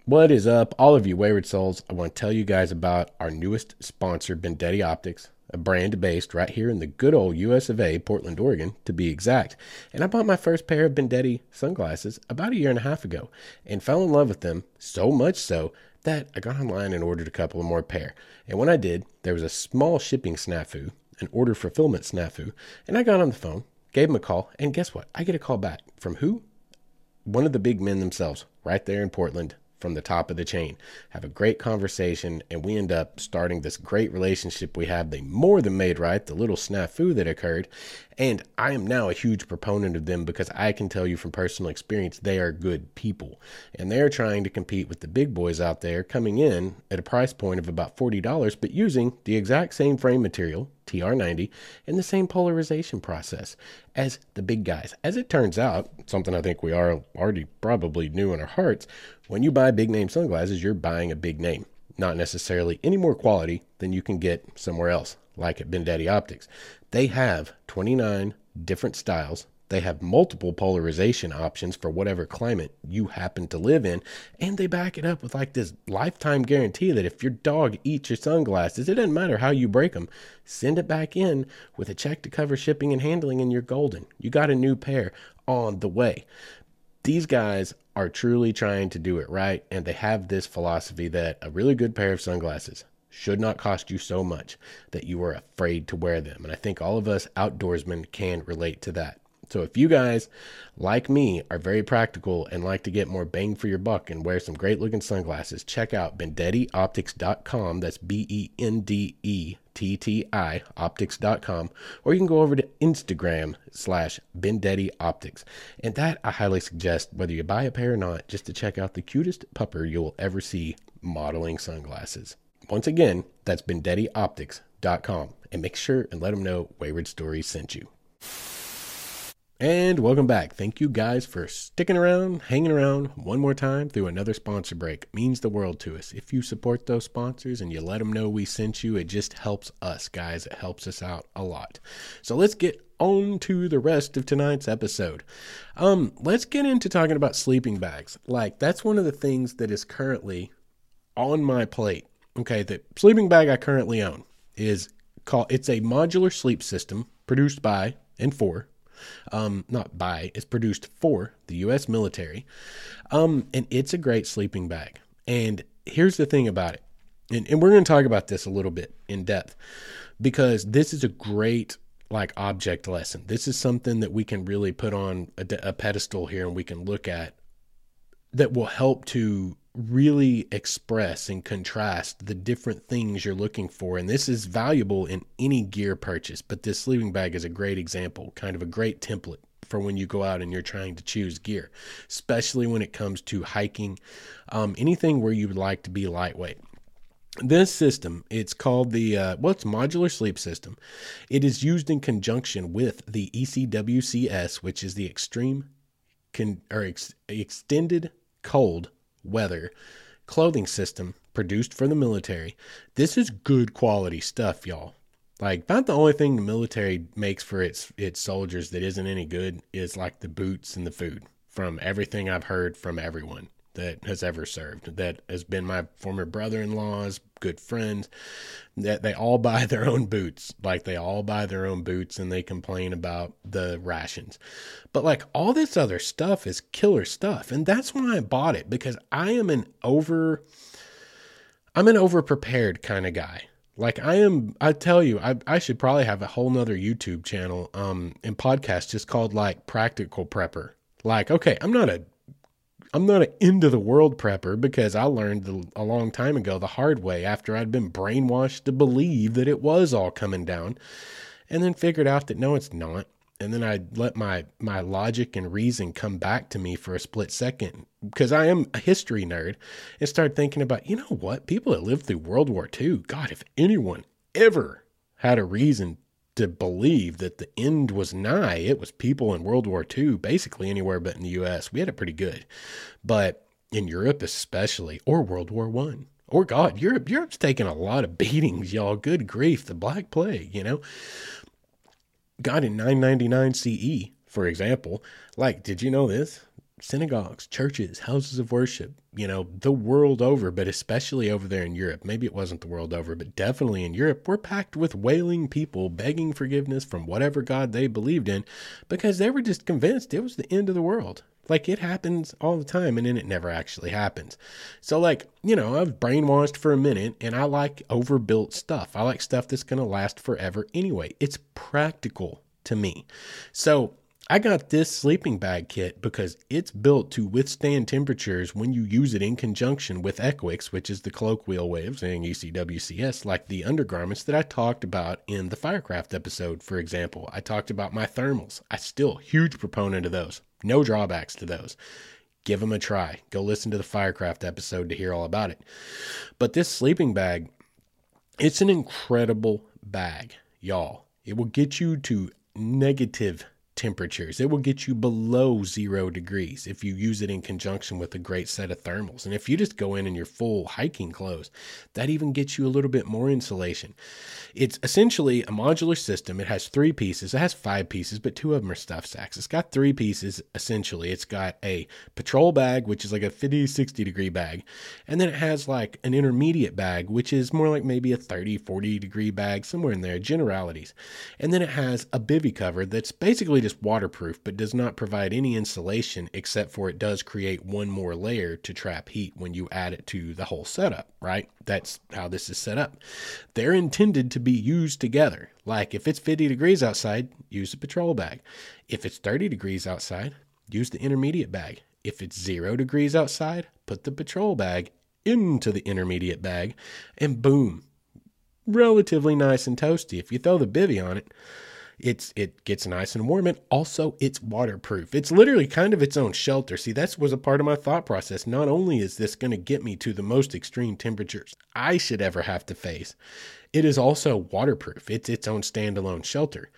What is up, all of you wayward souls? I want to tell you guys about our newest sponsor, Bendetti Optics a brand based right here in the good old US of A, Portland, Oregon, to be exact. And I bought my first pair of Bendetti sunglasses about a year and a half ago and fell in love with them so much so that I got online and ordered a couple more pair. And when I did, there was a small shipping snafu, an order fulfillment snafu, and I got on the phone, gave them a call, and guess what? I get a call back from who? One of the big men themselves, right there in Portland, from the top of the chain, have a great conversation, and we end up starting this great relationship we have. They more than made right the little snafu that occurred. And I am now a huge proponent of them because I can tell you from personal experience, they are good people. And they're trying to compete with the big boys out there coming in at a price point of about $40, but using the exact same frame material, TR90, and the same polarization process as the big guys. As it turns out, something I think we are already probably knew in our hearts, when you buy big name sunglasses, you're buying a big name, not necessarily any more quality than you can get somewhere else, like at Bendetti Optics. They have 29 different styles. They have multiple polarization options for whatever climate you happen to live in. And they back it up with like this lifetime guarantee that if your dog eats your sunglasses, it doesn't matter how you break them, send it back in with a check to cover shipping and handling, and you're golden. You got a new pair on the way. These guys are truly trying to do it right, and they have this philosophy that a really good pair of sunglasses should not cost you so much that you are afraid to wear them. And I think all of us outdoorsmen can relate to that. So if you guys, like me, are very practical and like to get more bang for your buck and wear some great looking sunglasses, check out BendettiOptics.com. That's B E N D E T T I optics.com. Or you can go over to Instagram slash Bendetti Optics. And that I highly suggest, whether you buy a pair or not, just to check out the cutest pupper you'll ever see modeling sunglasses. Once again, that's BendettiOptics.com. And make sure and let them know Wayward Stories sent you. And welcome back. Thank you guys for sticking around, hanging around one more time through another sponsor break. It means the world to us. If you support those sponsors and you let them know we sent you, it just helps us, guys. It helps us out a lot. So let's get on to the rest of tonight's episode. Um, let's get into talking about sleeping bags. Like that's one of the things that is currently on my plate. Okay, the sleeping bag I currently own is called it's a modular sleep system produced by and for um, not by, it's produced for the U.S. military. Um, and it's a great sleeping bag. And here's the thing about it, and, and we're going to talk about this a little bit in depth because this is a great like object lesson. This is something that we can really put on a, a pedestal here and we can look at that will help to really express and contrast the different things you're looking for. And this is valuable in any gear purchase, but this sleeping bag is a great example, kind of a great template for when you go out and you're trying to choose gear, especially when it comes to hiking, um, anything where you would like to be lightweight. This system, it's called the, uh, well, it's modular sleep system. It is used in conjunction with the ECWCS, which is the extreme con- or ex- extended cold weather clothing system produced for the military. This is good quality stuff, y'all. Like about the only thing the military makes for its its soldiers that isn't any good is like the boots and the food. From everything I've heard from everyone that has ever served, that has been my former brother-in-laws, good friends, that they all buy their own boots. Like they all buy their own boots and they complain about the rations. But like all this other stuff is killer stuff. And that's why I bought it because I am an over I'm an over prepared kind of guy. Like I am I tell you, I I should probably have a whole nother YouTube channel um and podcast just called like practical prepper. Like, okay, I'm not a I'm not an end of the world prepper because I learned a long time ago the hard way after I'd been brainwashed to believe that it was all coming down and then figured out that no, it's not. And then I let my, my logic and reason come back to me for a split second because I am a history nerd and start thinking about, you know what? People that lived through World War II, God, if anyone ever had a reason to believe that the end was nigh. It was people in World War II, basically anywhere but in the US. We had it pretty good. But in Europe especially, or World War One. Or God, Europe Europe's taking a lot of beatings, y'all. Good grief, the Black Plague, you know. God in 999 CE, for example, like, did you know this? Synagogues, churches, houses of worship, you know, the world over, but especially over there in Europe. Maybe it wasn't the world over, but definitely in Europe, were packed with wailing people begging forgiveness from whatever God they believed in because they were just convinced it was the end of the world. Like it happens all the time and then it never actually happens. So, like, you know, I was brainwashed for a minute and I like overbuilt stuff. I like stuff that's going to last forever anyway. It's practical to me. So, I got this sleeping bag kit because it's built to withstand temperatures when you use it in conjunction with Equix, which is the colloquial way of saying ECWCS, like the undergarments that I talked about in the Firecraft episode, for example. I talked about my thermals. I still huge proponent of those. No drawbacks to those. Give them a try. Go listen to the Firecraft episode to hear all about it. But this sleeping bag, it's an incredible bag, y'all. It will get you to negative temperatures. It will get you below zero degrees if you use it in conjunction with a great set of thermals. And if you just go in in your full hiking clothes, that even gets you a little bit more insulation. It's essentially a modular system. It has three pieces. It has five pieces, but two of them are stuff sacks. It's got three pieces essentially. It's got a patrol bag, which is like a 50, 60 degree bag. And then it has like an intermediate bag, which is more like maybe a 30, 40 degree bag, somewhere in there, generalities. And then it has a bivy cover that's basically waterproof, but does not provide any insulation except for it does create one more layer to trap heat when you add it to the whole setup, right? That's how this is set up. They're intended to be used together. Like if it's 50 degrees outside, use the patrol bag. If it's 30 degrees outside, use the intermediate bag. If it's zero degrees outside, put the patrol bag into the intermediate bag, and boom, relatively nice and toasty. If you throw the bivy on it, it's it gets nice and warm and also it's waterproof. It's literally kind of its own shelter. See, that was a part of my thought process. Not only is this going to get me to the most extreme temperatures I should ever have to face, it is also waterproof. It's its own standalone shelter.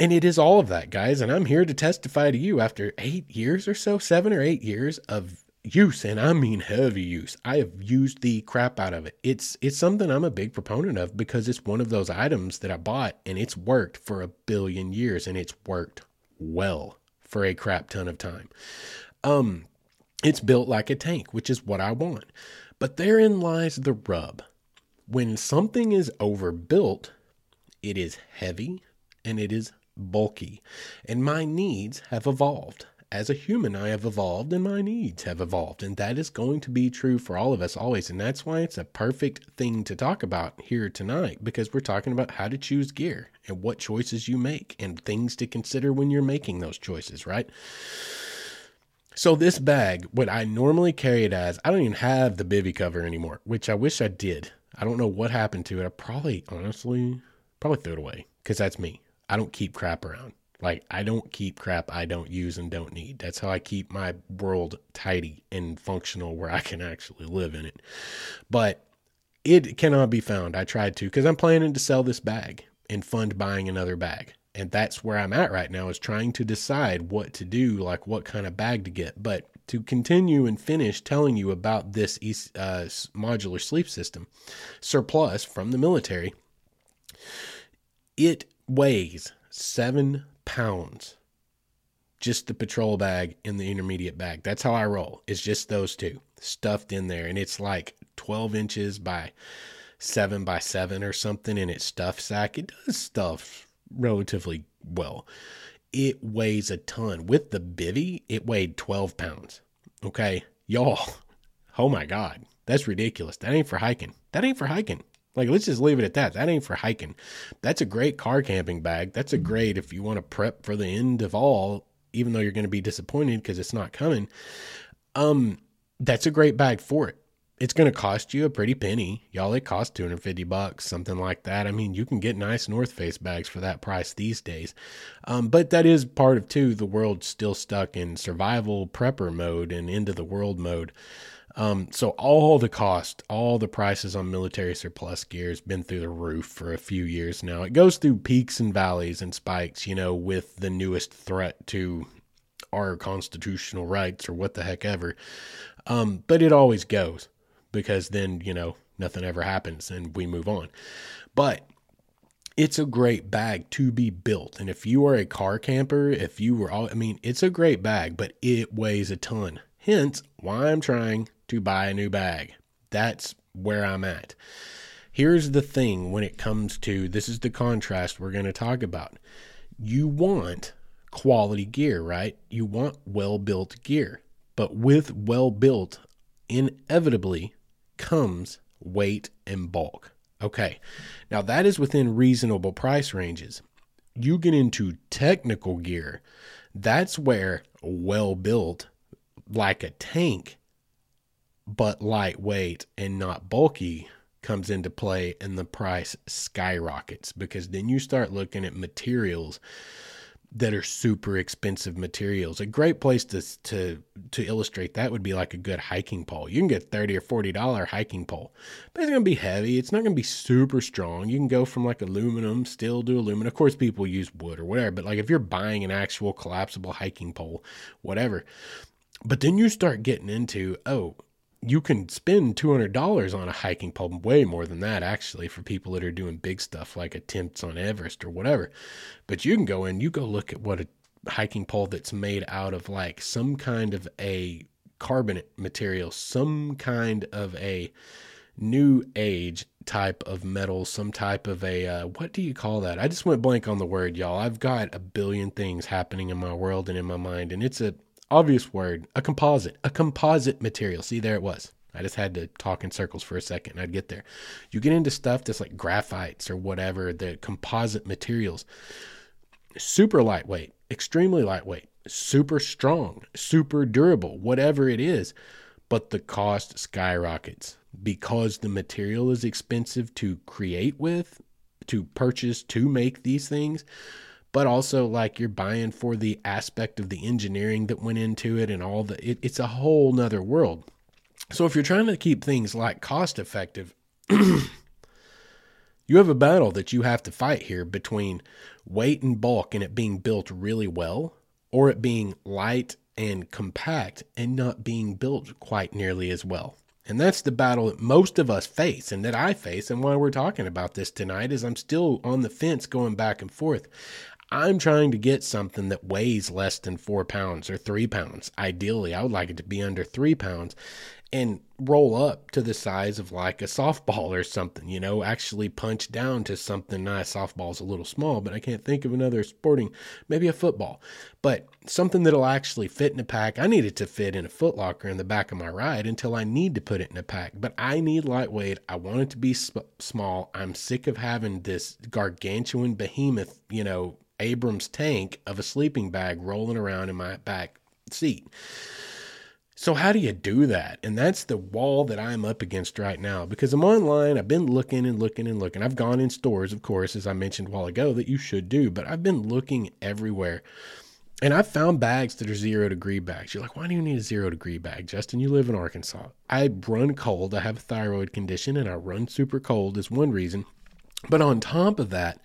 And it is all of that, guys. And I'm here to testify to you after eight years or so, seven or eight years of use and i mean heavy use. I have used the crap out of it. It's it's something i'm a big proponent of because it's one of those items that i bought and it's worked for a billion years and it's worked well for a crap ton of time. Um it's built like a tank which is what i want. But therein lies the rub. When something is overbuilt it is heavy and it is bulky and my needs have evolved as a human, I have evolved and my needs have evolved. And that is going to be true for all of us always. And that's why it's a perfect thing to talk about here tonight because we're talking about how to choose gear and what choices you make and things to consider when you're making those choices, right? So, this bag, what I normally carry it as, I don't even have the bivy cover anymore, which I wish I did. I don't know what happened to it. I probably, honestly, probably threw it away because that's me. I don't keep crap around. Like, I don't keep crap I don't use and don't need. That's how I keep my world tidy and functional where I can actually live in it. But it cannot be found. I tried to because I'm planning to sell this bag and fund buying another bag. And that's where I'm at right now is trying to decide what to do, like what kind of bag to get. But to continue and finish telling you about this uh, modular sleep system surplus from the military, it weighs seven pounds. Just the patrol bag and the intermediate bag. That's how I roll. It's just those two stuffed in there. And it's like 12 inches by seven by seven or something in its stuff sack. It does stuff relatively well. It weighs a ton. With the bivy, it weighed 12 pounds. Okay. Y'all, oh my God. That's ridiculous. That ain't for hiking. That ain't for hiking. Like, let's just leave it at that. That ain't for hiking. That's a great car camping bag. That's a great if you want to prep for the end of all, even though you're going to be disappointed because it's not coming. Um, that's a great bag for it. It's going to cost you a pretty penny. Y'all, it costs 250 bucks, something like that. I mean, you can get nice North Face bags for that price these days. Um, but that is part of, too, the world still stuck in survival prepper mode and into the world mode. Um, so all the cost, all the prices on military surplus gear has been through the roof for a few years now. It goes through peaks and valleys and spikes, you know, with the newest threat to our constitutional rights or what the heck ever. Um, but it always goes because then, you know, nothing ever happens and we move on. But it's a great bag to be built. And if you are a car camper, if you were all, I mean, it's a great bag, but it weighs a ton. Hence why I'm trying to buy a new bag. That's where I'm at. Here's the thing when it comes to this is the contrast we're going to talk about. You want quality gear, right? You want well built gear. But with well built, inevitably comes weight and bulk. Okay, now that is within reasonable price ranges. You get into technical gear, that's where well built, like a tank, but lightweight and not bulky, comes into play and the price skyrockets because then you start looking at materials that are super expensive materials. A great place to to to illustrate that would be like a good hiking pole. You can get thirty or forty dollar hiking pole, but it's gonna be heavy. It's not gonna be super strong. You can go from like aluminum, steel to aluminum. Of course, people use wood or whatever, but like if you're buying an actual collapsible hiking pole, whatever. But then you start getting into oh, you can spend $200 on a hiking pole, way more than that actually, for people that are doing big stuff like attempts on Everest or whatever. But you can go in, you go look at what a hiking pole that's made out of like some kind of a carbonate material, some kind of a new age type of metal, some type of a uh, what do you call that? I just went blank on the word, y'all. I've got a billion things happening in my world and in my mind, and it's a obvious word, a composite, a composite material. See, there it was. I just had to talk in circles for a second. I'd get there. You get into stuff that's like graphites or whatever, the composite materials. Super lightweight, extremely lightweight, super strong, super durable, whatever it is. But the cost skyrockets because the material is expensive to create with, to purchase, to make these things but also like you're buying for the aspect of the engineering that went into it and all the it, it's a whole nother world so if you're trying to keep things like cost effective you have a battle that you have to fight here between weight and bulk and it being built really well or it being light and compact and not being built quite nearly as well and that's the battle that most of us face and that I face. And why we're talking about this tonight is I'm still on the fence going back and forth. I'm trying to get something that weighs less than four pounds or three pounds. Ideally, I would like it to be under three pounds and roll up to the size of like a softball or something, you know, actually punch down to something nice. Softball's a little small, but I can't think of another sporting, maybe a football, but something that'll actually fit in a pack. I need it to fit in a footlocker in the back of my ride until I need to put it in a pack, but I need lightweight. I want it to be sp- small. I'm sick of having this gargantuan behemoth, you know, Abrams tank of a sleeping bag rolling around in my back seat. So, how do you do that? And that's the wall that I'm up against right now because I'm online. I've been looking and looking and looking. I've gone in stores, of course, as I mentioned a while ago, that you should do, but I've been looking everywhere. And I've found bags that are zero degree bags. You're like, why do you need a zero degree bag, Justin? You live in Arkansas. I run cold. I have a thyroid condition and I run super cold, is one reason. But on top of that,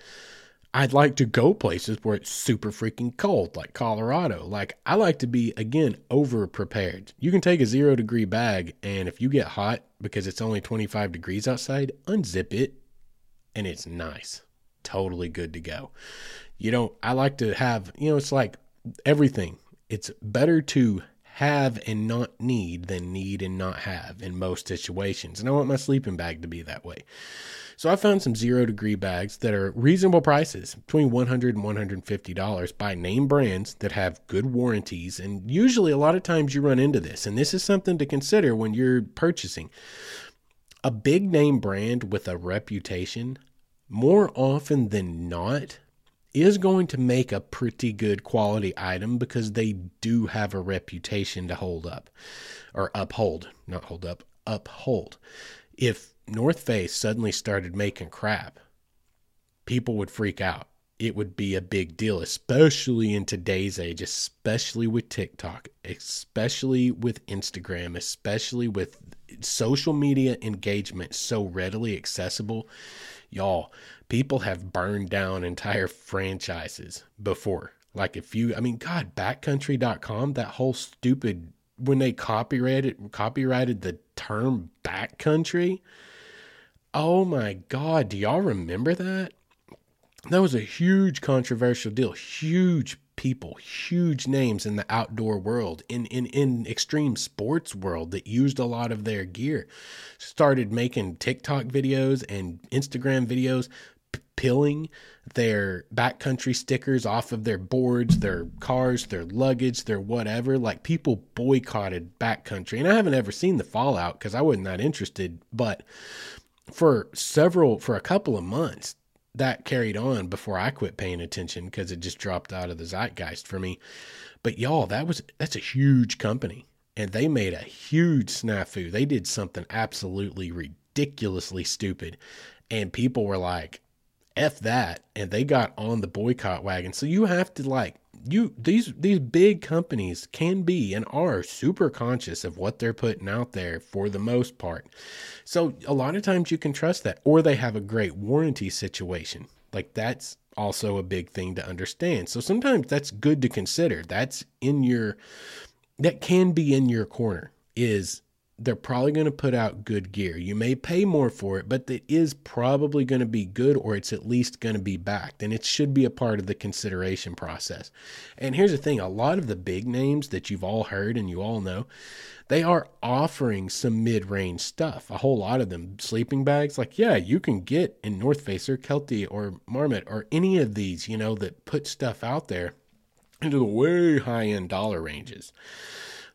I'd like to go places where it's super freaking cold, like Colorado. Like, I like to be, again, over prepared. You can take a zero degree bag, and if you get hot because it's only 25 degrees outside, unzip it, and it's nice. Totally good to go. You know, I like to have, you know, it's like everything. It's better to have and not need than need and not have in most situations. And I want my sleeping bag to be that way. So I found some zero degree bags that are reasonable prices, between $100 and $150 by name brands that have good warranties. And usually, a lot of times, you run into this. And this is something to consider when you're purchasing. A big name brand with a reputation, more often than not, is going to make a pretty good quality item because they do have a reputation to hold up or uphold, not hold up, uphold. If North Face suddenly started making crap, people would freak out. It would be a big deal, especially in today's age, especially with TikTok, especially with Instagram, especially with social media engagement so readily accessible. Y'all, people have burned down entire franchises before. Like if you, I mean, God, backcountry.com, that whole stupid, when they copyrighted, copyrighted the term backcountry, Oh my God. Do y'all remember that? That was a huge controversial deal. Huge people, huge names in the outdoor world, in, in, in extreme sports world that used a lot of their gear. Started making TikTok videos and Instagram videos peeling their backcountry stickers off of their boards, their cars, their luggage, their whatever. Like people boycotted backcountry. And I haven't ever seen the fallout because I wasn't that interested. But for several, for a couple of months, that carried on before I quit paying attention because it just dropped out of the zeitgeist for me. But y'all, that was that's a huge company. And they made a huge snafu. They did something absolutely ridiculously stupid. And people were like, F that. And they got on the boycott wagon. So you have to like you these these big companies can be and are super conscious of what they're putting out there for the most part. So a lot of times you can trust that or they have a great warranty situation. Like that's also a big thing to understand. So sometimes that's good to consider. That's in your that can be in your corner is they're probably going to put out good gear. You may pay more for it, but it is probably going to be good or it's at least going to be backed. And it should be a part of the consideration process. And here's the thing a lot of the big names that you've all heard and you all know, they are offering some mid range stuff. A whole lot of them. Sleeping bags, like, yeah, you can get in North Face or Kelty or Marmot or any of these, you know, that put stuff out there into the way high end dollar ranges.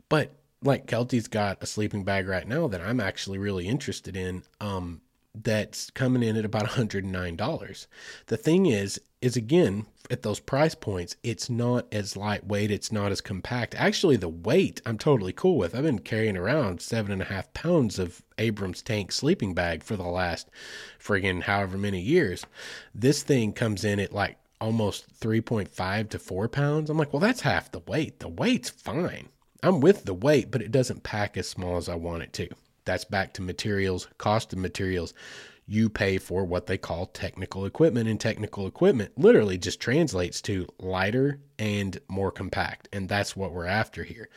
But like Kelty's got a sleeping bag right now that I'm actually really interested in. Um, that's coming in at about $109. The thing is, is again, at those price points, it's not as lightweight, it's not as compact. Actually, the weight I'm totally cool with. I've been carrying around seven and a half pounds of Abrams tank sleeping bag for the last friggin' however many years. This thing comes in at like almost 3.5 to 4 pounds. I'm like, well, that's half the weight. The weight's fine. I'm with the weight, but it doesn't pack as small as I want it to. That's back to materials, cost of materials. You pay for what they call technical equipment, and technical equipment literally just translates to lighter and more compact. And that's what we're after here.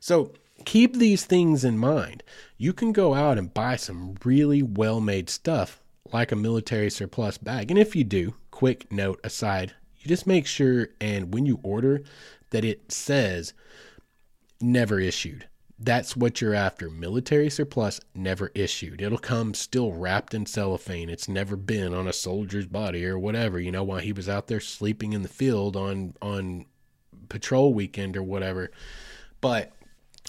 So keep these things in mind. You can go out and buy some really well made stuff like a military surplus bag. And if you do, quick note aside, you just make sure and when you order that it says never issued. That's what you're after. Military surplus never issued. It'll come still wrapped in cellophane. It's never been on a soldier's body or whatever, you know, while he was out there sleeping in the field on on patrol weekend or whatever. But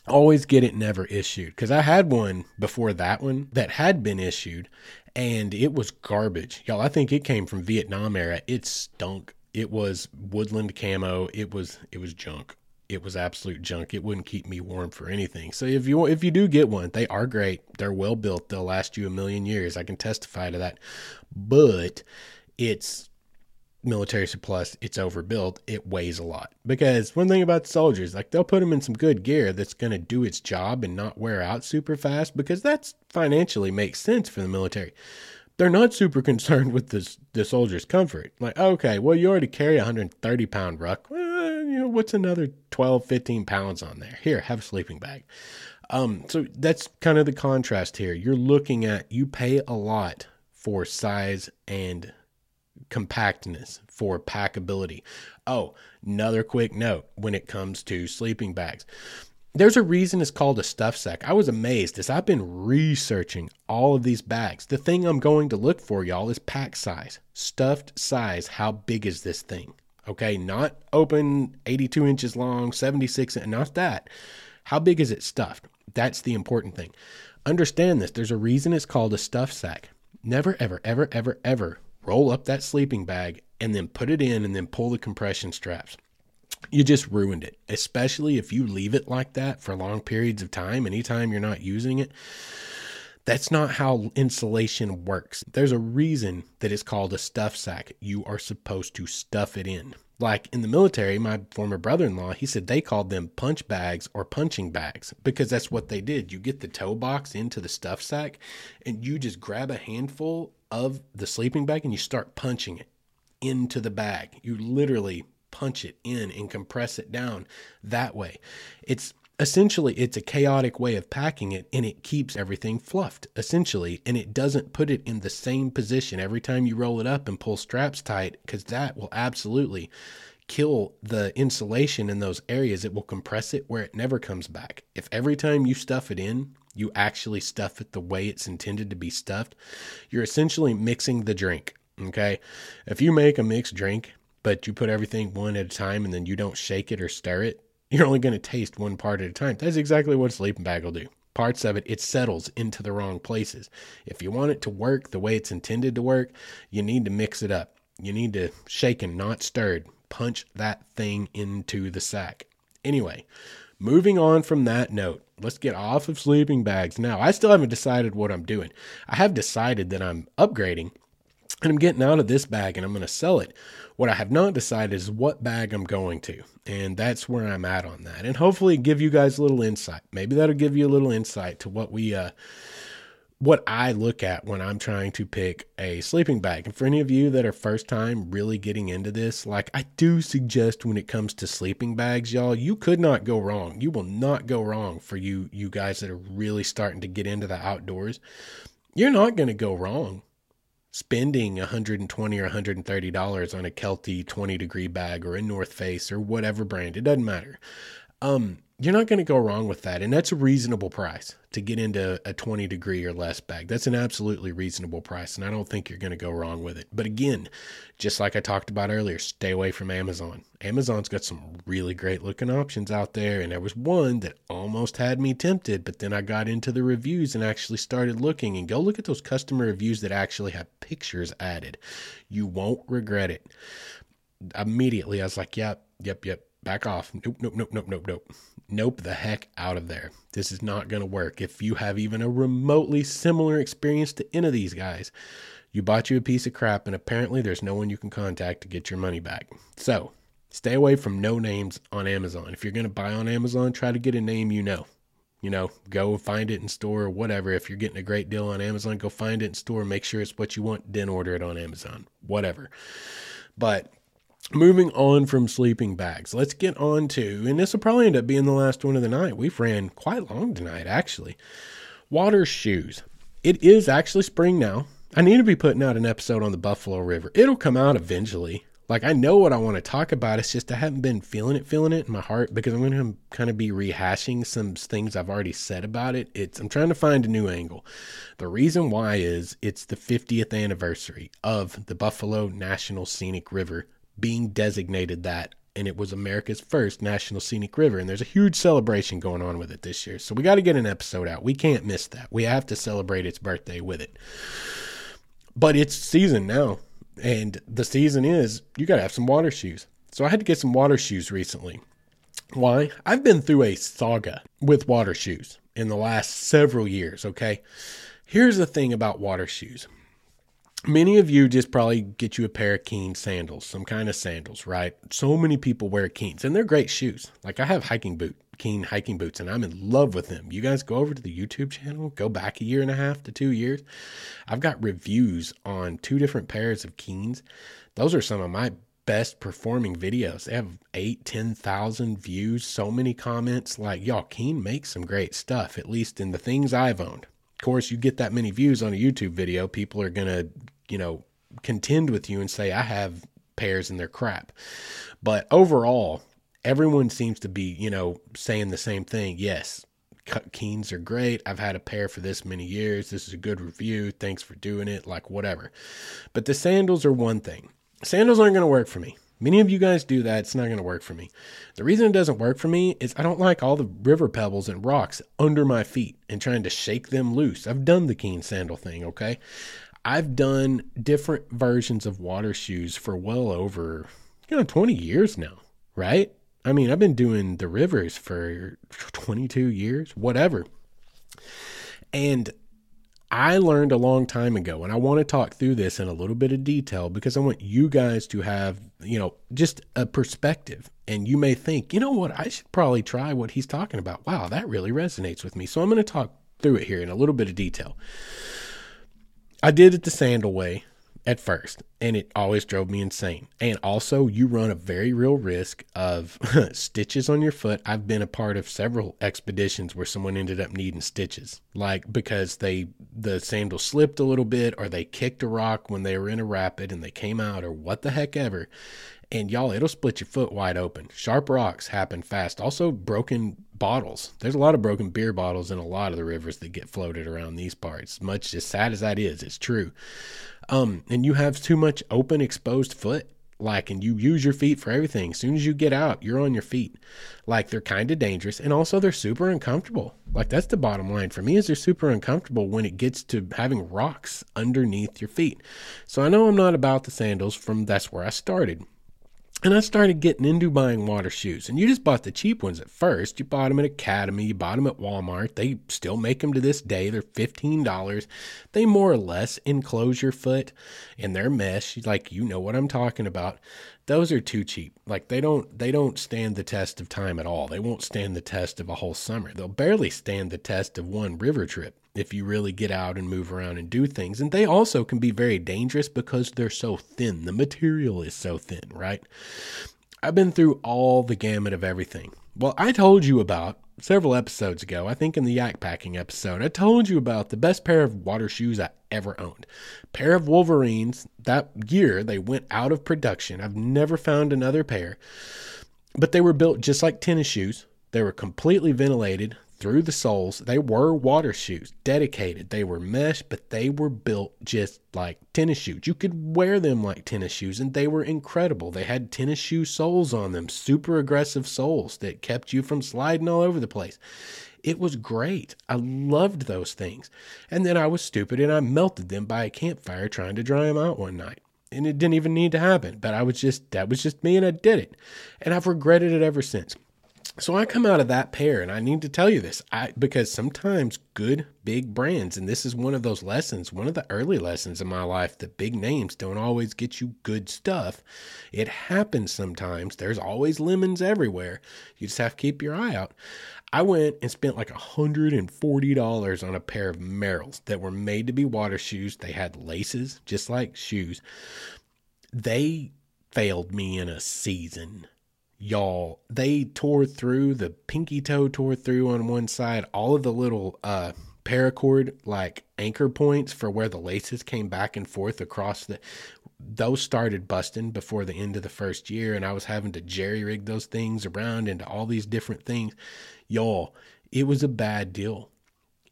always get it never issued because I had one before that one that had been issued and it was garbage. Y'all, I think it came from Vietnam era. It stunk. It was woodland camo. It was it was junk it was absolute junk. It wouldn't keep me warm for anything. So if you if you do get one, they are great. They're well built. They'll last you a million years. I can testify to that. But it's military surplus. It's overbuilt. It weighs a lot. Because one thing about soldiers, like they'll put them in some good gear that's going to do its job and not wear out super fast because that's financially makes sense for the military they're not super concerned with this the soldier's comfort. Like, okay, well, you already carry a 130 pound ruck. Well, you know, what's another 12, 15 pounds on there? Here, have a sleeping bag. Um, so that's kind of the contrast here. You're looking at you pay a lot for size and compactness for packability. Oh, another quick note when it comes to sleeping bags. There's a reason it's called a stuff sack. I was amazed as I've been researching all of these bags. The thing I'm going to look for, y'all, is pack size. Stuffed size. How big is this thing? Okay, not open 82 inches long, 76, not that. How big is it stuffed? That's the important thing. Understand this. There's a reason it's called a stuff sack. Never, ever, ever, ever, ever roll up that sleeping bag and then put it in and then pull the compression straps you just ruined it, especially if you leave it like that for long periods of time, anytime you're not using it. That's not how insulation works. There's a reason that it's called a stuff sack. You are supposed to stuff it in. Like in the military, my former brother in law, he said they called them punch bags or punching bags because that's what they did. You get the toe box into the stuff sack and you just grab a handful of the sleeping bag and you start punching it into the bag. You literally punch it in and compress it down that way. It's essentially it's a chaotic way of packing it and it keeps everything fluffed essentially and it doesn't put it in the same position every time you roll it up and pull straps tight cuz that will absolutely kill the insulation in those areas it will compress it where it never comes back if every time you stuff it in you actually stuff it the way it's intended to be stuffed you're essentially mixing the drink Okay. If you make a mixed drink, but you put everything one at a time and then you don't shake it or stir it, you're only going to taste one part at a time. That's exactly what a sleeping bag will do. Parts of it, it settles into the wrong places. If you want it to work the way it's intended to work, you need to mix it up. You need to shake and not stirred. Punch that thing into the sack. Anyway, moving on from that note, let's get off of sleeping bags. Now, I still haven't decided what I'm doing. I have decided that I'm upgrading and I'm getting out of this bag and I'm going to sell it. What I have not decided is what bag I'm going to. And that's where I'm at on that. And hopefully give you guys a little insight. Maybe that'll give you a little insight to what we uh what I look at when I'm trying to pick a sleeping bag. And for any of you that are first time really getting into this, like I do suggest when it comes to sleeping bags, y'all, you could not go wrong. You will not go wrong for you you guys that are really starting to get into the outdoors. You're not going to go wrong spending 120 or 130 dollars on a Kelty 20 degree bag or a North Face or whatever brand, it doesn't matter. Um, you're not going to go wrong with that. And that's a reasonable price to get into a 20 degree or less bag. That's an absolutely reasonable price. And I don't think you're going to go wrong with it. But again, just like I talked about earlier, stay away from Amazon. Amazon's got some really great looking options out there. And there was one that almost had me tempted, but then I got into the reviews and actually started looking. And go look at those customer reviews that actually have pictures added. You won't regret it. Immediately, I was like, yep, yep, yep back off. Nope, nope, nope, nope, nope, nope. Nope, the heck out of there. This is not going to work. If you have even a remotely similar experience to any of these guys, you bought you a piece of crap and apparently there's no one you can contact to get your money back. So stay away from no names on Amazon. If you're going to buy on Amazon, try to get a name you know. You know, go find it in store or whatever. If you're getting a great deal on Amazon, go find it in store. Make sure it's what you want, then order it on Amazon. Whatever. But moving on from sleeping bags, let's get on to, and this will probably end up being the last one of the night. We've ran quite long tonight, actually. Water shoes. It is actually spring now. I need to be putting out an episode on the Buffalo River. It'll come out eventually. Like I know what I want to talk about. It's just I haven't been feeling it, feeling it in my heart because I'm going to kind of be rehashing some things I've already said about it. It's I'm trying to find a new angle. The reason why is it's the 50th anniversary of the Buffalo National Scenic River being designated that and it was America's first national scenic river. And there's a huge celebration going on with it this year. So we got to get an episode out. We can't miss that. We have to celebrate its birthday with it. But it's season now. And the season is you got to have some water shoes. So I had to get some water shoes recently. Why? I've been through a saga with water shoes in the last several years, okay? Here's the thing about water shoes Many of you just probably get you a pair of Keen sandals, some kind of sandals, right? So many people wear Keens and they're great shoes. Like I have hiking boot, Keen hiking boots, and I'm in love with them. You guys go over to the YouTube channel, go back a year and a half to two years. I've got reviews on two different pairs of Keens. Those are some of my best performing videos. They have eight, 10,000 views, so many comments. Like, y'all, Keen makes some great stuff, at least in the things I've owned. Of course, you get that many views on a YouTube video, people are going to you know, contend with you and say, I have pairs they're crap. But overall, everyone seems to be, you know, saying the same thing. Yes, Keens are great. I've had a pair for this many years. This is a good review. Thanks for doing it. Like, whatever. But the sandals are one thing. Sandals aren't going to work for me. Many of you guys do that. It's not going to work for me. The reason it doesn't work for me is I don't like all the river pebbles and rocks under my feet and trying to shake them loose. I've done the Keen sandal thing, okay? I've done different versions of water shoes for well over you know 20 years now, right? I mean, I've been doing the rivers for 22 years, whatever. And I learned a long time ago, and I want to talk through this in a little bit of detail because I want you guys to have, you know, just a perspective. And you may think, you know what, I should probably try what he's talking about. Wow, that really resonates with me. So I'm going to talk through it here in a little bit of detail. I did it the sandal way at first, and it always drove me insane. And also, you run a very real risk of stitches on your foot. I've been a part of several expeditions where someone ended up needing stitches, like because they the sandal slipped a little bit, or they kicked a rock when they were in a rapid and they came out, or what the heck ever. And y'all, it'll split your foot wide open. Sharp rocks happen fast. Also, broken bottles. There's a lot of broken beer bottles in a lot of the rivers that get floated around these parts. Much as sad as that is, it's true. Um, and you have too much open, exposed foot like and you use your feet for everything as soon as you get out you're on your feet like they're kind of dangerous and also they're super uncomfortable like that's the bottom line for me is they're super uncomfortable when it gets to having rocks underneath your feet so i know i'm not about the sandals from that's where i started and I started getting into buying water shoes. And you just bought the cheap ones at first. You bought them at Academy, you bought them at Walmart. They still make them to this day. They're $15. They more or less enclose your foot in their mesh. Like you know what I'm talking about. Those are too cheap. Like they don't they don't stand the test of time at all. They won't stand the test of a whole summer. They'll barely stand the test of one river trip if you really get out and move around and do things. And they also can be very dangerous because they're so thin. The material is so thin, right? I've been through all the gamut of everything. Well, I told you about several episodes ago, I think in the yak packing episode, I told you about the best pair of water shoes I ever owned. Pair of Wolverines. That year they went out of production. I've never found another pair. But they were built just like tennis shoes. They were completely ventilated through the soles. They were water shoes, dedicated. They were mesh, but they were built just like tennis shoes. You could wear them like tennis shoes, and they were incredible. They had tennis shoe soles on them, super aggressive soles that kept you from sliding all over the place. It was great. I loved those things. And then I was stupid and I melted them by a campfire trying to dry them out one night. And it didn't even need to happen, but I was just, that was just me and I did it. And I've regretted it ever since. So I come out of that pair and I need to tell you this I because sometimes good big brands and this is one of those lessons one of the early lessons in my life that big names don't always get you good stuff. It happens sometimes. There's always lemons everywhere. You just have to keep your eye out. I went and spent like $140 on a pair of Merrells that were made to be water shoes. They had laces just like shoes. They failed me in a season y'all they tore through the pinky toe tore through on one side all of the little uh paracord like anchor points for where the laces came back and forth across the those started busting before the end of the first year and I was having to jerry rig those things around into all these different things. Y'all it was a bad deal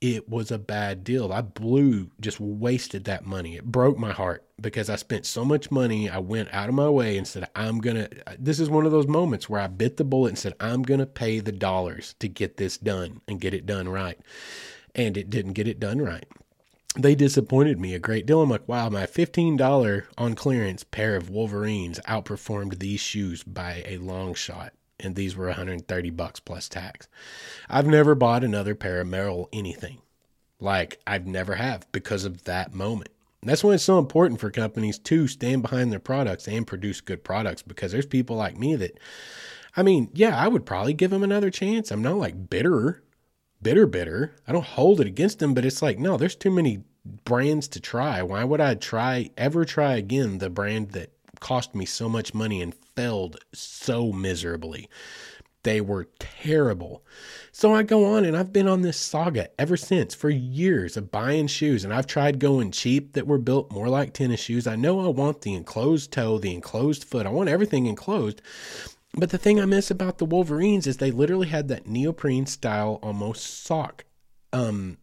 it was a bad deal. I blew, just wasted that money. It broke my heart because I spent so much money. I went out of my way and said, I'm going to. This is one of those moments where I bit the bullet and said, I'm going to pay the dollars to get this done and get it done right. And it didn't get it done right. They disappointed me a great deal. I'm like, wow, my $15 on clearance pair of Wolverines outperformed these shoes by a long shot and these were 130 bucks plus tax. I've never bought another pair of Merrell anything. Like I've never have because of that moment. And that's why it's so important for companies to stand behind their products and produce good products because there's people like me that I mean, yeah, I would probably give them another chance. I'm not like bitter, bitter, bitter. I don't hold it against them, but it's like, no, there's too many brands to try. Why would I try ever try again the brand that cost me so much money and failed so miserably. They were terrible. So I go on and I've been on this saga ever since for years of buying shoes. And I've tried going cheap that were built more like tennis shoes. I know I want the enclosed toe, the enclosed foot. I want everything enclosed. But the thing I miss about the Wolverines is they literally had that neoprene style almost sock um,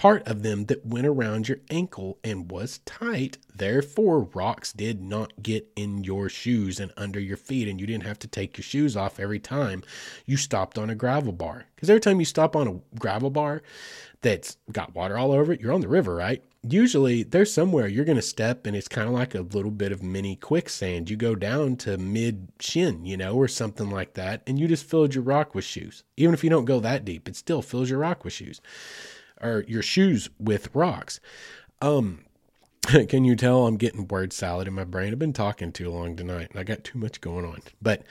part of them that went around your ankle and was tight. Therefore, rocks did not get in your shoes and under your feet, and you didn't have to take your shoes off every time you stopped on a gravel bar. Because every time you stop on a gravel bar that's got water all over it, you're on the river, right? Usually, there's somewhere you're going to step, and it's kind of like a little bit of mini quicksand. You go down to mid shin, you know, or something like that, and you just filled your rock with shoes. Even if you don't go that deep, it still fills your rock with shoes or your shoes with rocks. Um, can you tell I'm getting word salad in my brain? I've been talking too long tonight and I got too much going on. But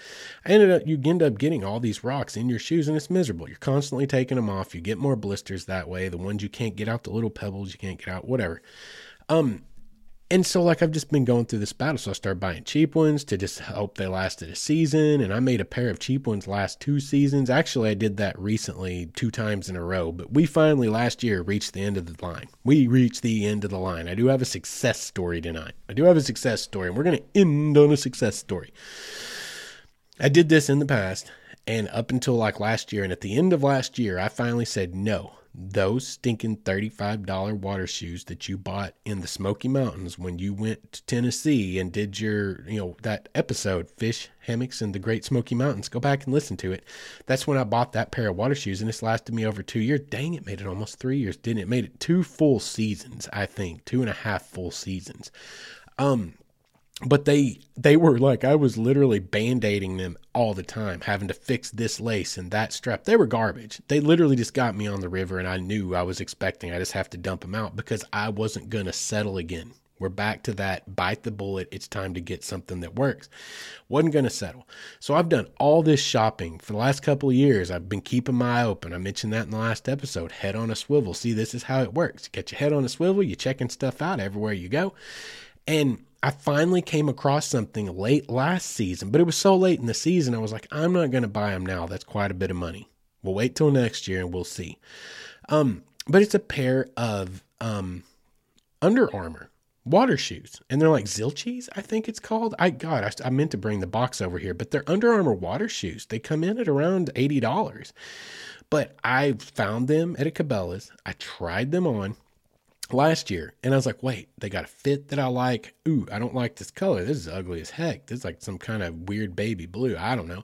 I ended up, you end up getting all these rocks in your shoes and it's miserable. You're constantly taking them off. You get more blisters that way. The ones you can't get out, the little pebbles you can't get out, whatever. Um, And so, like, I've just been going through this battle. So I started buying cheap ones to just hope they lasted a season. And I made a pair of cheap ones last two seasons. Actually, I did that recently two times in a row. But we finally last year reached the end of the line. We reached the end of the line. I do have a success story tonight. I do have a success story, and we're going to end on a success story. I did this in the past and up until like last year. And at the end of last year, I finally said no those stinking $35 water shoes that you bought in the Smoky Mountains when you went to Tennessee and did your, you know, that episode, Fish, Hammocks, and the Great Smoky Mountains. Go back and listen to it. That's when I bought that pair of water shoes, and it's lasted me over two years. Dang, it made it almost three years, didn't it? it made it two full seasons, I think, two and a half full seasons. Um, but they they were like I was literally band-aiding them all the time, having to fix this lace and that strap. They were garbage. They literally just got me on the river and I knew I was expecting I just have to dump them out because I wasn't going to settle again. We're back to that bite the bullet. It's time to get something that works. Wasn't going to settle. So I've done all this shopping for the last couple of years. I've been keeping my eye open. I mentioned that in the last episode. Head on a swivel. See, this is how it works. You get your head on a swivel, you're checking stuff out everywhere you go. And I finally came across something late last season, but it was so late in the season, I was like, I'm not going to buy them now. That's quite a bit of money. We'll wait till next year and we'll see. Um, but it's a pair of um, Under Armour water shoes, and they're like Zilchies, I think it's called. I God, I, I meant to bring the box over here, but they're Under Armour water shoes. They come in at around eighty dollars, but I found them at a Cabela's. I tried them on last year and I was like, wait, they got a fit that I like. Ooh, I don't like this color. This is ugly as heck. This is like some kind of weird baby blue. I don't know.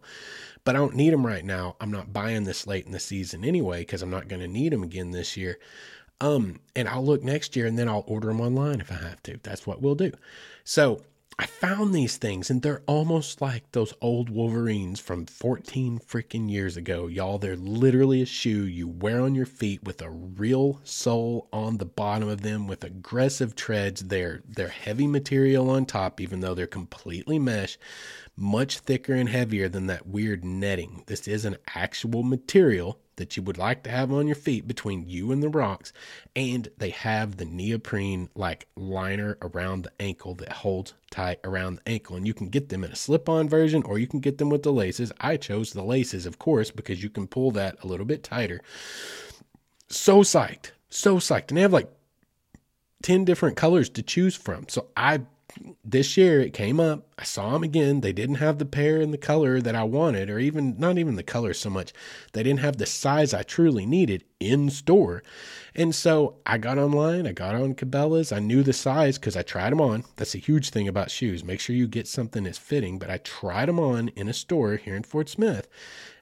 But I don't need them right now. I'm not buying this late in the season anyway because I'm not going to need them again this year. Um, and I'll look next year and then I'll order them online if I have to. That's what we'll do. So I found these things and they're almost like those old Wolverines from 14 freaking years ago. Y'all, they're literally a shoe you wear on your feet with a real sole on the bottom of them with aggressive treads. They're they're heavy material on top even though they're completely mesh, much thicker and heavier than that weird netting. This is an actual material that you would like to have on your feet between you and the rocks. And they have the neoprene like liner around the ankle that holds tight around the ankle. And you can get them in a slip on version or you can get them with the laces. I chose the laces, of course, because you can pull that a little bit tighter. So psyched. So psyched. And they have like 10 different colors to choose from. So I this year it came up. I saw them again. They didn't have the pair and the color that I wanted, or even not even the color so much. They didn't have the size I truly needed in store. And so I got online, I got on Cabela's. I knew the size because I tried them on. That's a huge thing about shoes. Make sure you get something that's fitting. But I tried them on in a store here in Fort Smith.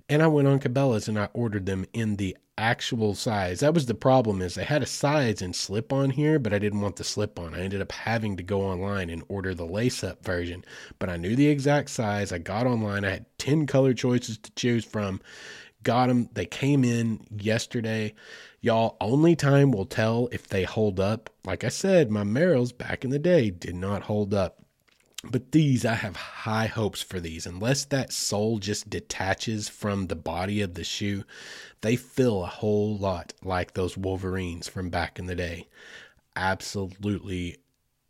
And I went on Cabela's and I ordered them in the actual size. That was the problem is I had a size and slip on here, but I didn't want the slip on. I ended up having to go online and order the lace up version. But I knew the exact size. I got online. I had 10 color choices to choose from. Got them. They came in yesterday. Y'all, only time will tell if they hold up. Like I said, my Merrells back in the day did not hold up. But these, I have high hopes for these. Unless that sole just detaches from the body of the shoe, they feel a whole lot like those Wolverines from back in the day. Absolutely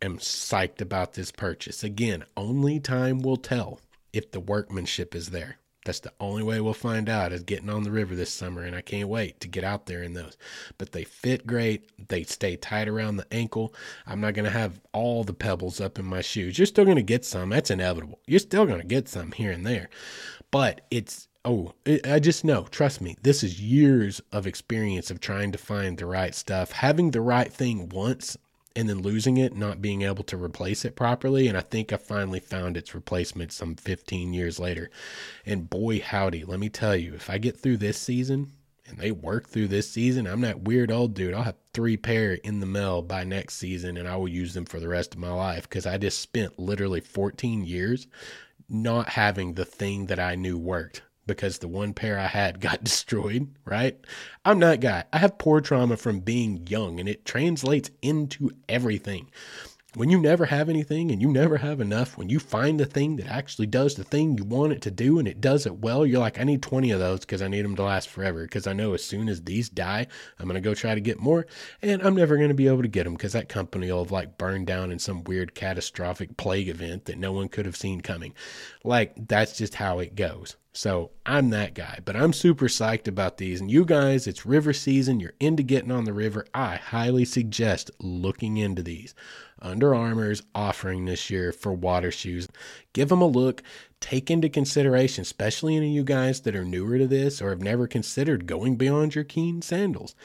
am psyched about this purchase. Again, only time will tell if the workmanship is there. That's the only way we'll find out is getting on the river this summer, and I can't wait to get out there in those. But they fit great. They stay tight around the ankle. I'm not going to have all the pebbles up in my shoes. You're still going to get some. That's inevitable. You're still going to get some here and there. But it's, oh, it, I just know, trust me, this is years of experience of trying to find the right stuff. Having the right thing once and then losing it, not being able to replace it properly. And I think I finally found its replacement some 15 years later. And boy, howdy, let me tell you, if I get through this season and they work through this season, I'm that weird old dude. I'll have three pair in the mail by next season and I will use them for the rest of my life because I just spent literally 14 years not having the thing that I knew worked because the one pair I had got destroyed, right? I'm that guy. I have poor trauma from being young and it translates into everything. when you never have anything and you never have enough, when you find the thing that actually does the thing you want it to do and it does it well, you're like, I need 20 of those because I need them to last forever. Because I know as soon as these die, I'm going to go try to get more and I'm never going to be able to get them because that company will have like burned down in some weird catastrophic plague event that no one could have seen coming. Like, that's just how it goes. So I'm that guy, but I'm super psyched about these. And you guys, it's river season. You're into getting on the river. I highly suggest looking into these. Under Armour's offering this year for water shoes. Give them a look. Take into consideration, especially any of you guys that are newer to this or have never considered going beyond your Keen sandals.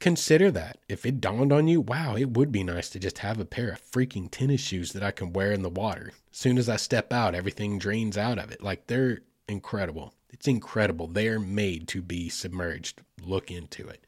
Consider that. If it dawned on you, wow, it would be nice to just have a pair of freaking tennis shoes that I can wear in the water. As soon as I step out, everything drains out of it. Like they're incredible. It's incredible. They are made to be submerged. Look into it.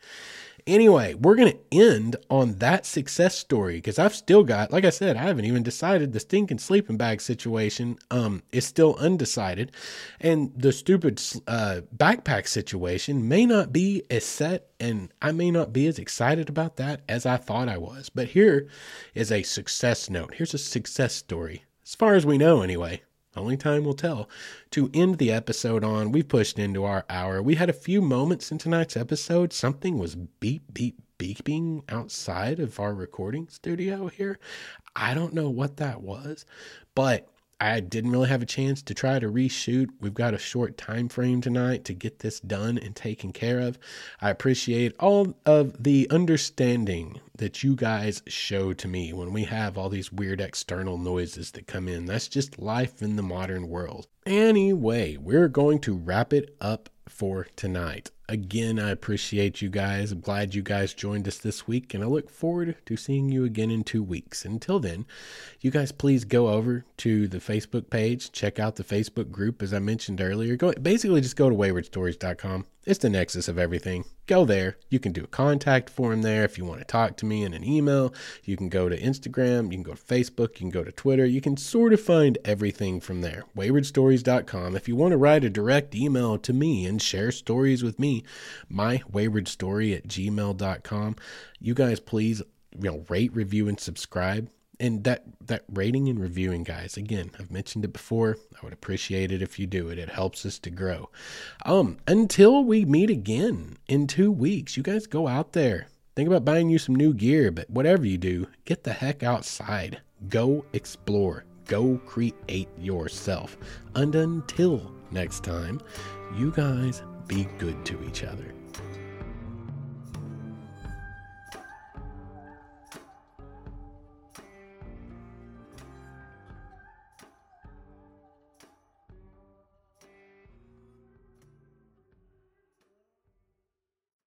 Anyway, we're going to end on that success story because I've still got, like I said, I haven't even decided the stinking sleeping bag situation um, is still undecided. And the stupid uh, backpack situation may not be as set, and I may not be as excited about that as I thought I was. But here is a success note. Here's a success story, as far as we know, anyway. Only time will tell. To end the episode on, We've pushed into our hour. We had a few moments in tonight's episode. Something was beep, beep, beeping outside of our recording studio here. I don't know what that was, but I didn't really have a chance to try to reshoot. We've got a short time frame tonight to get this done and taken care of. I appreciate all of the understanding that you guys show to me when we have all these weird external noises that come in. That's just life in the modern world. Anyway, we're going to wrap it up for tonight. Again, I appreciate you guys. I'm glad you guys joined us this week, and I look forward to seeing you again in two weeks. Until then, you guys please go over to the Facebook page, check out the Facebook group as I mentioned earlier. Go basically just go to waywardstories.com. It's the nexus of everything. Go there. You can do a contact form there if you want to talk to me in an email. You can go to Instagram, you can go to Facebook, you can go to Twitter. You can sort of find everything from there. waywardstories.com. If you want to write a direct email to me and share stories with me, my wayward story at gmail.com. You guys please you know rate, review, and subscribe and that that rating and reviewing guys again i've mentioned it before. I would appreciate it if you do it. It helps us to grow. Um until we meet again in two weeks you guys go out there. Think about buying you some new gear but whatever you do get the heck outside. Go explore. Go create yourself. And until next time you guys be good to each other